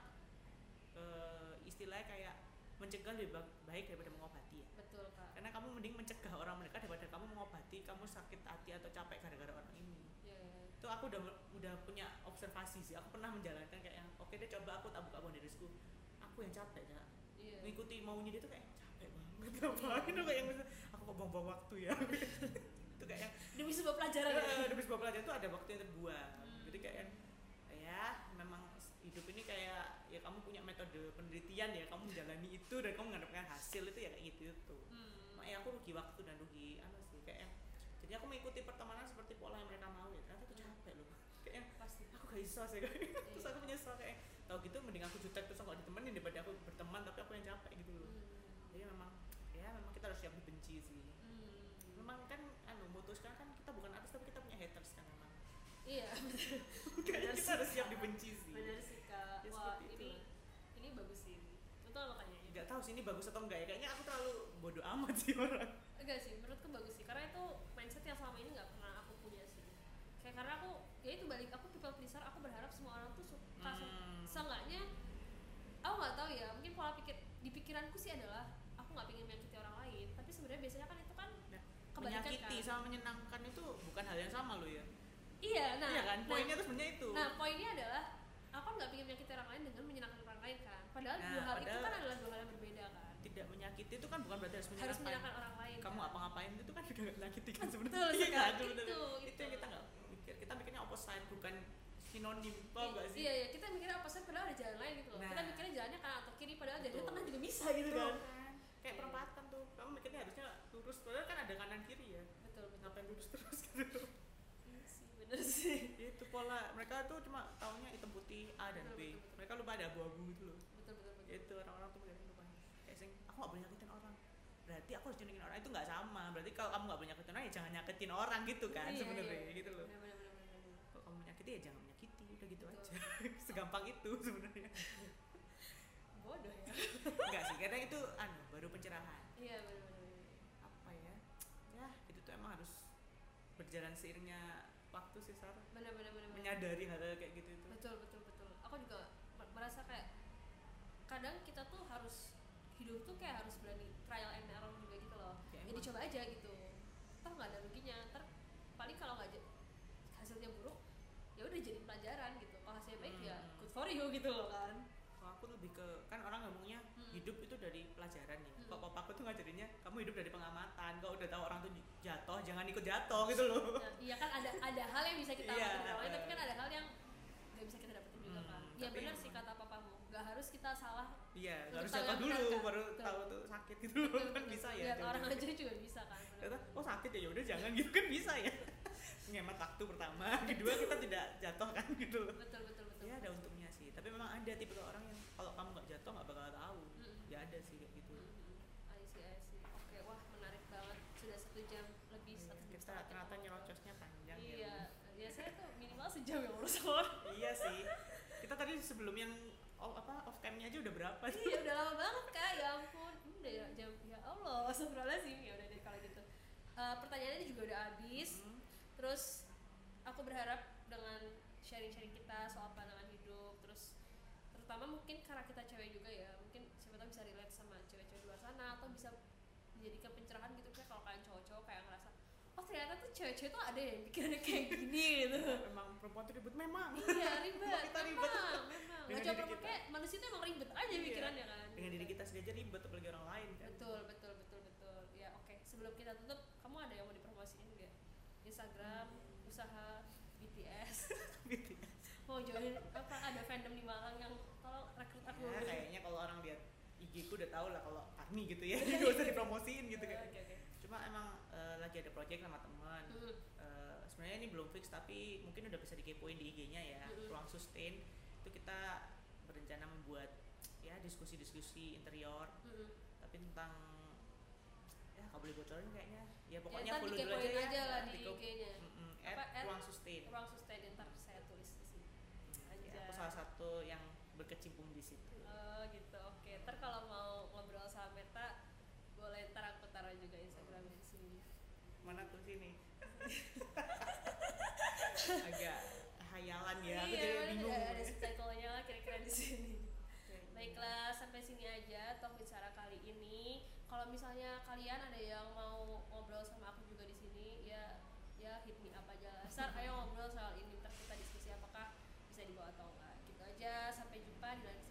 eh, istilahnya kayak mencegah lebih ba- baik daripada mengobati betul kak. Karena kamu mending mencegah orang mendekat daripada kamu mengobati kamu sakit hati atau capek gara-gara orang ini. Ya, ya. itu aku udah udah punya observasi sih. Aku pernah menjalankan kayak yang oke deh coba aku tak buka boundariesku aku yang capek ya Iya. ngikuti maunya dia tuh kayak capek banget ngapain tuh kayak yang aku kok buang-buang waktu ya? Itu kayak yang demi sebuah pelajaran ya? Eh, demi sebuah pelajaran itu ada waktu yang terbuang Hmm. jadi kayak yang, ya memang hidup ini kayak ya kamu punya metode penelitian ya kamu menjalani itu dan kamu mendapatkan hasil itu ya kayak gitu tuh Hmm. makanya aku rugi waktu dan rugi apa sih kayak jadi aku mengikuti pertemanan seperti pola yang mereka mau ya ternyata itu capek loh. Kayak yang, pasti. aku gak bisa sih kayak terus aku menyesal kayak tau gitu mending aku jutek terus aku gak ditemenin daripada aku berteman tapi aku yang capek gitu loh. Hmm. jadi memang ya memang kita harus siap dibenci sih. Hmm. memang kan anu memutuskan kan kita bukan artis tapi kita punya haters kan memang. Iya betul. Kayaknya kita harus siap dibenci sih. Benar sih kak Ya, wah seperti ini itu. ini bagus sih betul makanya ya nggak tahu sih ini bagus atau enggak ya. Kayaknya aku terlalu bodoh amat sih orang. Enggak sih menurutku bagus sih. Karena itu mindset yang selama ini nggak pernah aku punya sih. Kayak karena aku ya itu balik aku people pleaser aku berharap semua orang tuh suka Hmm. seenggaknya aku nggak tahu ya. Mungkin pola pikir di pikiranku sih adalah aku nggak pengen menyakiti orang lain. Tapi sebenarnya biasanya kan itu kan Nah, menyakiti kan. sama menyenangkan itu bukan hal yang sama loh ya. Iya nah iya kan? nah, poinnya tuh sebenarnya itu. nah poinnya adalah aku kan nggak pengen menyakiti orang lain dengan menyenangkan kan padahal Nah, dua hal itu padahal- kan adalah dua hal yang berbeda kan? Tidak menyakiti itu kan bukan berarti harus harus menyenangkan menyenangkan orang lain kamu kan? apa ngapain itu kan juga menyakiti kan Betul sebenarnya. sekali, Iya, itu, bener-bener. gitu. itu yang kita nggak mikir. Kita mikirnya opposite bukan sinonim paham I- nggak sih? iya iya. Kita mikirnya apa sih padahal ada jalan lain gitu loh. Kita Nah. mikirnya jalannya kanan atau kiri padahal jalannya Betul. tengah juga bisa gitu Betul. kan? Kan kayak Iya. perempatan tuh. Kamu mikirnya harusnya lurus padahal kan ada kanan kiri ya. Betul betul. Ngapain lurus terus gitu? Iya sih bener sih. Itu pola. Mereka tuh cuma taunya hitam putih A dan Betul, B. betul, betul. mereka lupa ada abu-abu gitu loh. betul betul betul itu orang-orang tuh mikirnya lupa kayak sing aku gak boleh nyakitin orang. Berarti aku harus nyakitin orang itu nggak sama. Berarti kalau kamu nggak boleh nyakitin orang ya jangan nyakitin orang gitu kan Iya, sebenarnya iya. gitu loh. Bener, bener, bener, bener, kalau kamu menyakiti ya jangan menyakiti udah gitu Betul. aja. Segampang itu sebenarnya. Bodoh ya. Enggak sih kadang itu anu baru pencerahan. Iya bener. apa ya? Ya itu tuh emang harus berjalan seiringnya waktu sih Sar. Bener. menyadari hal kayak gitu itu. Betul betul betul. Aku juga mer- merasa kayak kadang kita tuh harus hidup tuh kayak harus berani trial and error juga gitu loh. Ya, jadi coba aja gitu. Toh nggak ada ruginya. Ntar paling kalau nggak hasilnya buruk ya udah jadi pelajaran gitu. Kalau hasilnya baik ya Hmm. good for you gitu loh kan. Kalau aku lebih ke kan orang ngomongnya Hmm. hidup itu dari pelajaran ya. Hmm. kok papa aku tuh ngajarinnya kamu hidup dari pengamatan kau udah tahu orang tuh jatuh jangan ikut jatuh gitu loh. Nah, iya kan ada ada hal yang bisa kita Iya, dari orang lain, tapi eh. kan ada hal yang nggak bisa kita dapetin juga Hmm, kan ya tapi benar sih kata papamu nggak harus kita salah iya harus jatuh dulu kan? baru Betul. tahu tuh sakit gitu loh Betul, kan bisa ya lihat orang aja juga bisa kan ternyata oh sakit ya yaudah jangan gitu kan bisa ya ngemat waktu pertama kedua kita tidak jatuh kan gitu loh betul betul betul ya ada untungnya sih tapi memang ada tipe orang yang kalau kamu nggak jatuh nggak bakal tahu Mm. ya ada sih kayak gitu I see, I see. Oke, wah menarik banget. Sudah satu jam lebih satu jam kita ternyata nyerocosnya panjang ya Iya, ya saya tuh minimal sejam ya orang. iya sih kita tadi sebelum yang oh, apa off camnya aja udah berapa sih Iya, udah lama banget kak. Ya ampun, Hmm, udah ya jam ya Allah. Astagfirullahaladzim. Ya udah deh kalau gitu. Eh, pertanyaannya juga udah habis. Hmm. Terus aku berharap dengan sharing-sharing kita soal pandangan hidup, terus terutama mungkin karena kita cewek juga ya, mungkin siapa tahu bisa relate sama cewek-cewek di luar sana atau bisa menjadikan pencerahan gitu kayak kalau kalian cowok-cowok kayak ngerasa oh ternyata tuh cewek-cewek tuh ada yang pikirannya kayak gini gitu. Memang perempuan tuh ribet memang. Iya ribet Kita ribet. memang. Nggak kita. kayak manusia tuh emang ribet aja Iya. pikirannya kan. Dengan diri kita sendiri aja ribet apalagi orang lain kan. Betul betul betul betul. Ya oke sebelum kita tutup kamu ada yang mau dipromosiin nggak? Instagram usaha BTS mau join apa? Ada fandom di Malang yang tolong rekrut aku. Ya kayaknya kalau orang lihat IG ku udah tau lah kalau Army gitu ya. Gak usah dipromosiin gitu kan. oke oke. Cuma emang lagi ada project sama teman Hmm, Eh, sebenarnya ini belum fix tapi mungkin udah bisa dikepoin di IG-nya ya Mm-mm. ruang sustain. Itu kita berencana membuat ya diskusi-diskusi interior. Hmm. tapi tentang ya nggak boleh bocorin kayaknya. Ya pokoknya ntar follow dulu dikepoin aja ya aja lah di IG-nya. Mm-mm, Apa, at at ruang sustain. ruang sustain ntar saya tulis di sini. Ya, aja aku salah satu yang berkecimpung di situ. Oh gitu, oke. Ntar kalau mau ngobrol sama Meta, boleh ntar aku taruh juga Instagramnya di sini. Mana tuh sini agak hayalan ya aku iya, jadi bingung ada, ada subtitlenya lah kira-kira di sini. Baiklah, sampai sini aja talk bicara kali ini. Kalau misalnya kalian ada yang mau ngobrol sama aku juga di sini, ya ya hit me up aja lah. Sar, ayo ngobrol soal ini. Ntar kita diskusi apakah bisa dibawa atau enggak. Gitu aja. Sampai jumpa di lain.